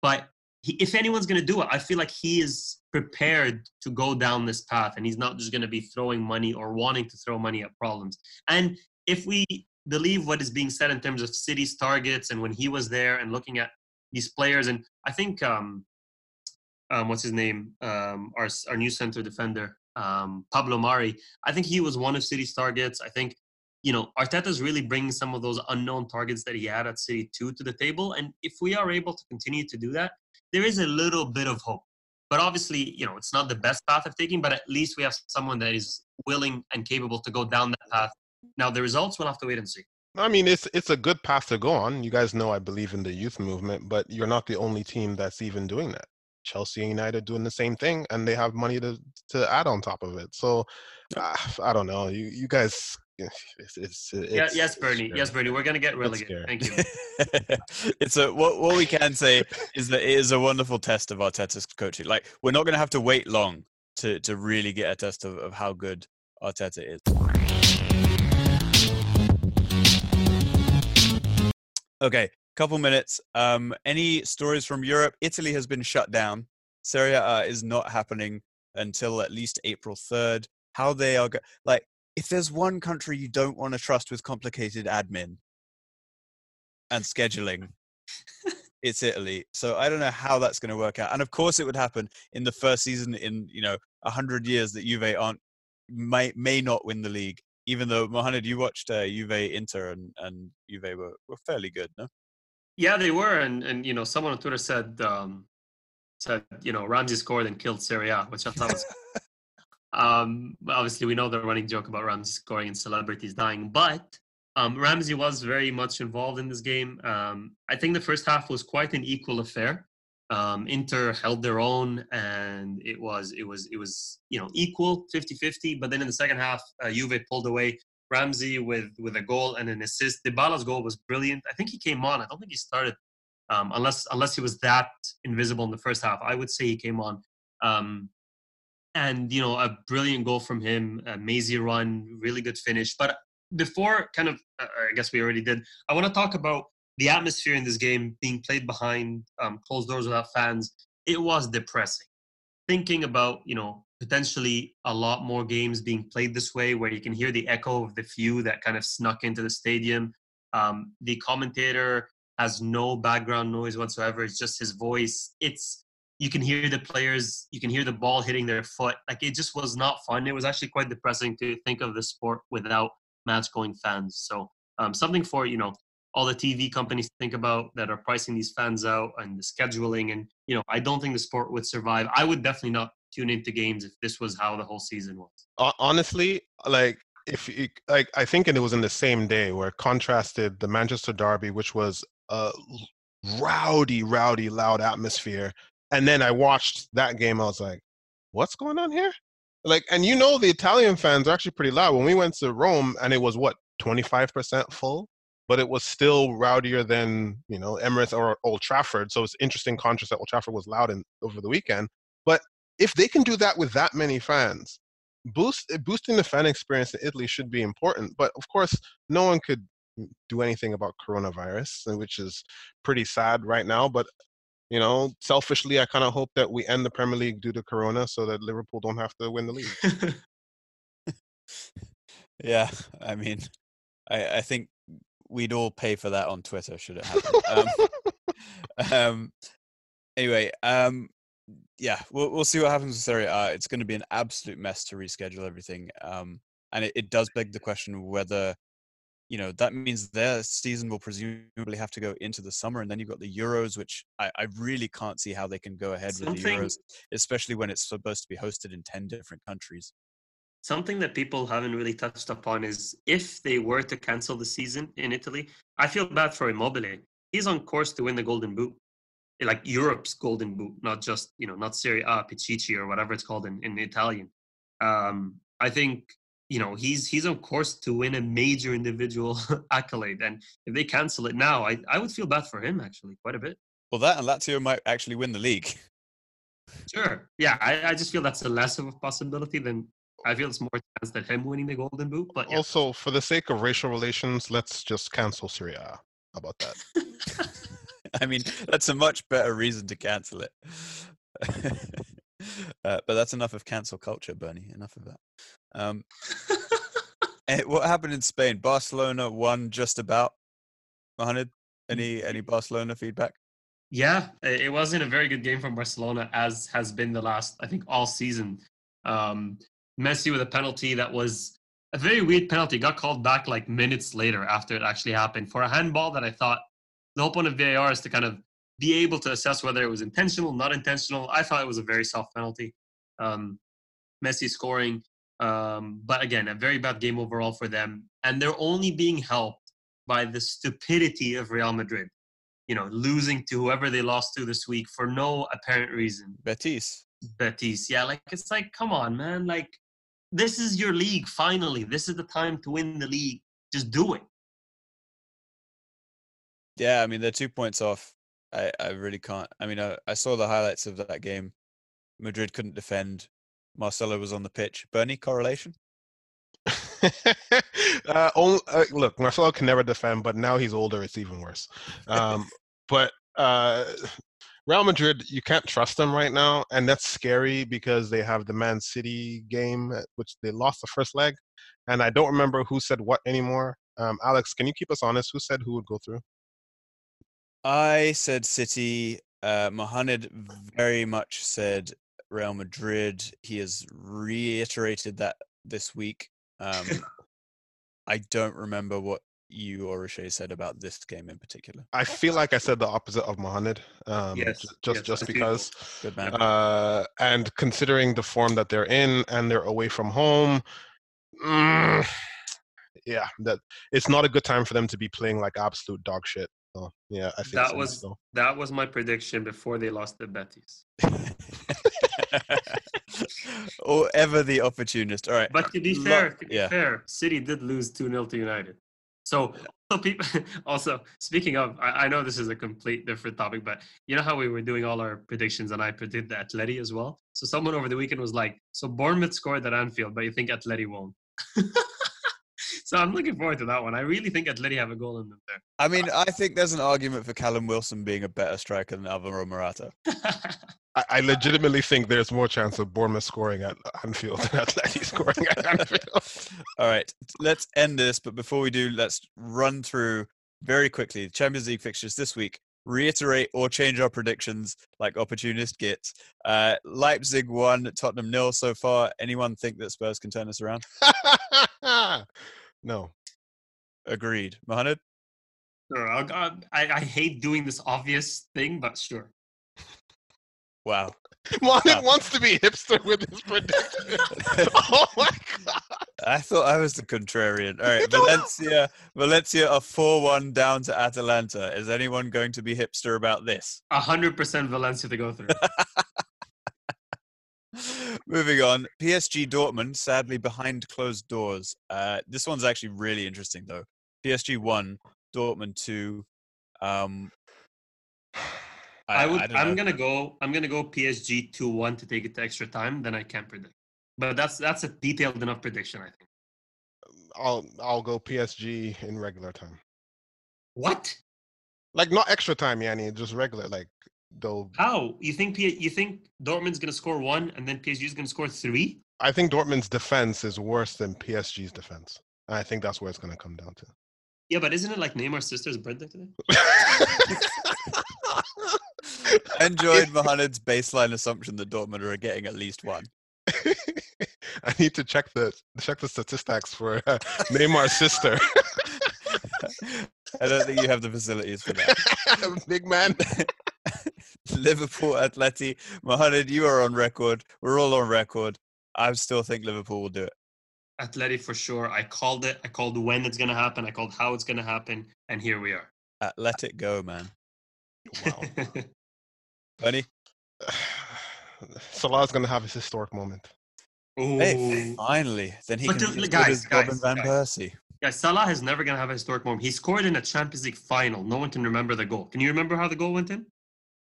But he, if anyone's going to do it, I feel like he is prepared to go down this path and he's not just going to be throwing money or wanting to throw money at problems. And if we believe what is being said in terms of City's targets and when he was there and looking at these players, and I think, um, um, what's his name? Um, our, our new center defender, um, Pablo Mari, I think he was one of City's targets. I think you know, Arteta's really bringing some of those unknown targets that he had at City 2 to the table. And if we are able to continue to do that, there is a little bit of hope. But obviously, you know, it's not the best path of taking, but at least we have someone that is willing and capable to go down that path. Now, the results we'll have to wait and see. I mean, it's it's a good path to go on. You guys know I believe in the youth movement, but you're not the only team that's even doing that. Chelsea and United doing the same thing, and they have money to to add on top of it. So, uh, I don't know. You you guys it's, it's, it's yeah, yes, Bernie. Yes, Bernie. We're gonna get relegated. Thank you. it's a what what we can say is that it is a wonderful test of Arteta's coaching. Like we're not gonna have to wait long to to really get a test of, of how good Arteta is. Okay, couple minutes. Um, any stories from Europe? Italy has been shut down. Serie A is not happening until at least April third. How they are go- like if there's one country you don't want to trust with complicated admin and scheduling, it's Italy. So I don't know how that's going to work out. And of course, it would happen in the first season in you know a hundred years that Juve aren't may may not win the league. Even though Mohamed, you watched uh, Juve Inter and and Juve were, were fairly good, no? Yeah, they were, and and you know someone on Twitter said um, said you know Ramsey scored and killed Serie A, which I thought was Um, obviously, we know the running joke about Ramsey scoring and celebrities dying, but um, Ramsey was very much involved in this game. Um, I think the first half was quite an equal affair. Um, Inter held their own, and it was it was it was you know equal 50-50. But then in the second half, uh, Juve pulled away. Ramsey with with a goal and an assist. Dybala's goal was brilliant. I think he came on. I don't think he started um, unless unless he was that invisible in the first half. I would say he came on. Um, and you know a brilliant goal from him, a mazy run, really good finish. But before kind of, uh, I guess we already did. I want to talk about the atmosphere in this game being played behind um, closed doors without fans. It was depressing. Thinking about you know potentially a lot more games being played this way, where you can hear the echo of the few that kind of snuck into the stadium. Um, the commentator has no background noise whatsoever. It's just his voice. It's you can hear the players, you can hear the ball hitting their foot. Like it just was not fun. It was actually quite depressing to think of the sport without match going fans. So um, something for you know all the TV companies think about that are pricing these fans out and the scheduling. And you know, I don't think the sport would survive. I would definitely not tune into games if this was how the whole season was. Honestly, like if you, like I think it was in the same day where contrasted the Manchester Derby, which was a rowdy, rowdy, loud atmosphere and then I watched that game. I was like, what's going on here? Like, and you know, the Italian fans are actually pretty loud. When we went to Rome, and it was what 25% full, but it was still rowdier than you know Emirates or Old Trafford. So it's interesting contrast that Old Trafford was loud in, over the weekend. If they can do that with that many fans, boost boosting the fan experience in Italy should be important. But of course, no one could do anything about coronavirus, which is pretty sad right now. But you know, selfishly, I kind of hope that we end the Premier League due to Corona, so that Liverpool don't have to win the league. yeah, I mean, I, I think we'd all pay for that on Twitter should it happen. um, um, anyway, um, yeah, we'll we'll see what happens with Serie A. It's going to be an absolute mess to reschedule everything, um, and it, it does beg the question whether you know that means their season will presumably have to go into the summer and then you've got the euros which i, I really can't see how they can go ahead Something, with the euros especially when it's supposed to be hosted in 10 different countries Something that people haven't really touched upon is if they were to cancel the season in Italy, I feel bad for Immobile. He's on course to win the Golden Boot, like Europe's Golden Boot, not just you know not Serie A, Pichichi or whatever it's called in, in Italian. Um, I think you know he's he's of course to win a major individual accolade, and if they cancel it now, I I would feel bad for him actually quite a bit. Well, that and Lazio might actually win the league. Sure. Yeah, I, I just feel that's a less of a possibility than I feel it's more chance that him winning the Golden Boot. But yeah. also, for the sake of racial relations, let's just cancel Serie A. How about that? I mean, that's a much better reason to cancel it. uh, but that's enough of cancel culture, Bernie. Enough of that. Um, eh, what happened in Spain? Barcelona won just about. Mohamed, any any Barcelona feedback? Yeah, it wasn't a very good game from Barcelona, as has been the last, I think, all season. Um, Messi with a penalty that was a very weird penalty. Got called back like minutes later after it actually happened for a handball that I thought the whole point of VAR is to kind of be able to assess whether it was intentional, not intentional. I thought it was a very soft penalty. Um, Messi scoring, um, but again, a very bad game overall for them, and they're only being helped by the stupidity of Real Madrid. You know, losing to whoever they lost to this week for no apparent reason. Betis. Betis, yeah, like it's like, come on, man, like this is your league finally this is the time to win the league just do it yeah i mean they're two points off i i really can't i mean i, I saw the highlights of that game madrid couldn't defend marcelo was on the pitch bernie correlation uh, only, uh, look marcelo can never defend but now he's older it's even worse um, but uh, Real Madrid, you can't trust them right now, and that's scary because they have the Man City game, uh, which they lost the first leg, and I don't remember who said what anymore. Um, Alex, can you keep us honest? Who said who would go through? I said City. Uh, Mohamed very much said Real Madrid. He has reiterated that this week. Um, I don't remember what you or Roche said about this game in particular? I feel like I said the opposite of Mohamed. Um, yes, just yes, just because. Good man. Uh, and considering the form that they're in and they're away from home, mm, yeah, that it's not a good time for them to be playing like absolute dog shit. So, yeah, I think that so, was so. that was my prediction before they lost the Betis. or oh, ever the opportunist. All right. But to be fair, to be yeah. fair, City did lose 2 0 to United. So also people also speaking of I, I, know this is a complete different topic, but you know how we were doing all our predictions and I predicted the Atleti as well. So someone over the weekend was like, So Bournemouth scored at Anfield, but you think Atleti won't. so I'm looking forward to that one. I really think Atleti have a goal in them there. I mean, I think there's an argument for Callum Wilson being a better striker than Alvaro Morata. I, I, legitimately think there's more chance of Bournemouth scoring at Anfield than Atleti scoring at Anfield. All right, let's end this. But before we do, let's run through very quickly the Champions League fixtures this week. Reiterate or change our predictions like opportunist gets. Uh, Leipzig won, Tottenham nil so far. Anyone think that Spurs can turn this around? no. Agreed. Mohamed? Sure. Uh, I, I hate doing this obvious thing, but sure. Wow. Monet wow. wants to be hipster with his prediction. oh my god! I thought I was the contrarian. All right, Valencia, Valencia are four-one down to Atalanta. Is anyone going to be hipster about this? hundred percent Valencia to go through. Moving on, PSG Dortmund, sadly behind closed doors. Uh, this one's actually really interesting, though. PSG one, Dortmund two. Um, I, would. don't I'm gonna go. I'm gonna go PSG two one to take it to extra time. Then I can't predict. But that's that's a detailed enough prediction. I think. I'll I'll go PSG in regular time. What? Like not extra time, Yanni, just regular. Like they'll. How you think? P- you think Dortmund's gonna score one and then PSG's gonna score three? I think Dortmund's defense is worse than PSG's defense. And I think that's where it's going to come down to. Yeah, but isn't it like Neymar's sister's birthday today? I enjoyed Mohamed's baseline assumption that Dortmund are getting at least one. I need to check the check the statistics for uh, Neymar's sister. I don't think you have the facilities for that. Big man. Liverpool Atleti. Mohamed, you are on record. We're all on record. I still think Liverpool will do it. Athletic for sure. I called it. I called when it's gonna happen. I called how it's gonna happen, and here we are. Uh, let it go, man. Wow. Bunny? Salah's going to have his historic moment. Hey, finally. Then he But can the- be as guys, Robin guys, Van guys. Persie. Guys, Salah is never gonna have a historic moment. He scored in a Champions League final. No one can remember the goal. Can you remember how the goal went in?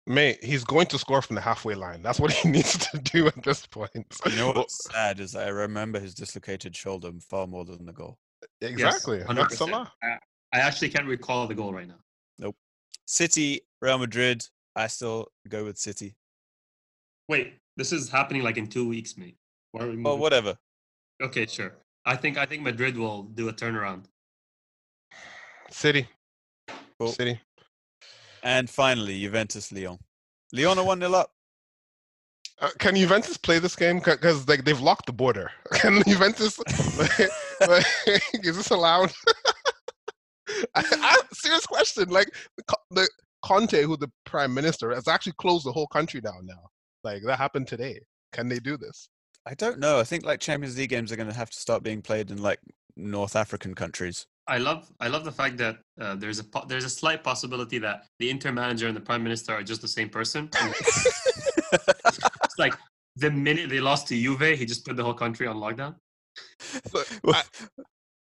Mate, he's going to score from the halfway line. That's what he needs to do at this point. You know what's sad is I remember his dislocated shoulder far more than the goal. Exactly. Yes, 100%. Salah. I, I actually can't recall the goal right now. Nope. City, Real Madrid. I still go with City. Wait, this is happening like in two weeks, mate. Why are we Well, moving? whatever. Okay, sure. I think I think Madrid will do a turnaround. City. Cool. City. And finally, Juventus Lyon. Lyon are 1 0 up. Uh, can Juventus play this game? Because like they've locked the border. Can Juventus? like, like, is this allowed? I, I, serious question. Like the, the Conte, who the prime minister, has actually closed the whole country down now. Like that happened today. Can they do this? I don't know. I think like Champions League games are going to have to start being played in like North African countries. I love I love the fact that uh, there's a po- there's a slight possibility that the Inter manager and the prime minister are just the same person. It's like the minute they lost to Juve, he just put the whole country on lockdown. But I,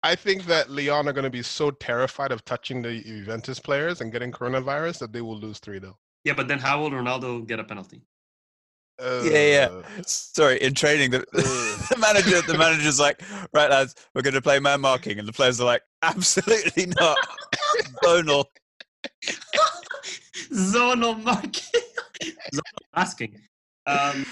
I think that Lyon are going to be so terrified of touching the Juventus players and getting coronavirus that they will lose three 0 Yeah, but then how will Ronaldo get a penalty? Uh, yeah, yeah. Sorry, in training, the, the manager, the manager's like, "Right, lads, we're going to play man marking," and the players are like, "Absolutely not, zonal." Zonal marking. Zonal asking. Um,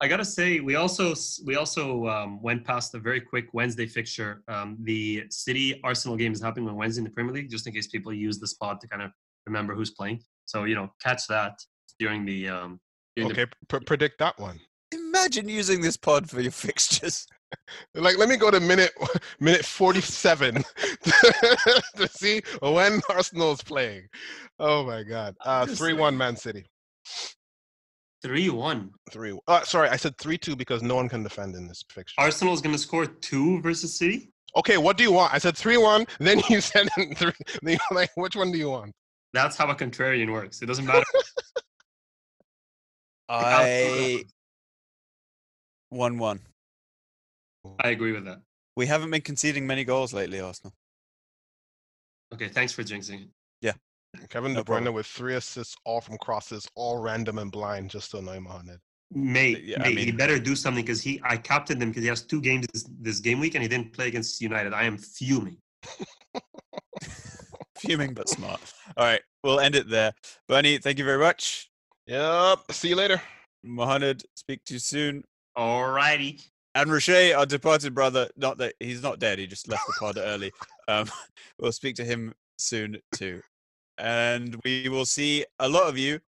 I gotta say, we also we also um, went past a very quick Wednesday fixture. Um, the City Arsenal game is happening on Wednesday in the Premier League, just in case people use the spot to kind of remember who's playing. So you know, catch that during the. Um, during the Okay, pr- predict that one. Imagine using this pod for your fixtures. Like, let me go to minute minute forty-seven to see when Arsenal is playing. Oh my God! Uh, three-one Man City. three one. Three. Uh, sorry, I said three-two because no one can defend in this fixture. Arsenal is going to score two versus City. Okay, what do you want? I said three-one. Then you said three. then you're like, which one do you want? That's how a contrarian works. It doesn't matter. I one-one. I agree with that. We haven't been conceding many goals lately, Arsenal. Okay, thanks for jinxing it. Yeah. Kevin No De Bruyne problem. with three assists, all from crosses, all random and blind, just to annoy Mohamed. Mate, Yeah, I mate he better do something because he I captained him because he has two games this, this game week and he didn't play against United. I am fuming. Fuming but smart. All right, we'll end it there. Bernie, thank you very much. Yep. See you later. Mohammed, speak to you soon. All righty. And Roche, our departed brother, not that he's not dead, he just left the pod early. Um, we'll speak to him soon too. And we will see a lot of you,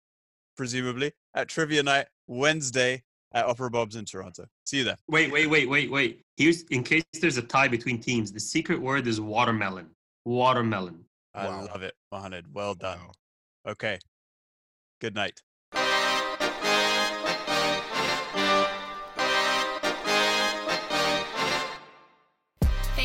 presumably, at Trivia Night Wednesday at Opera Bob's in Toronto. See you there. Wait, wait, wait, wait, wait. Here's in case there's a tie between teams. The secret word is watermelon. Watermelon. I Wow. love it, Mohammed. Well done. Wow. Okay. Good night.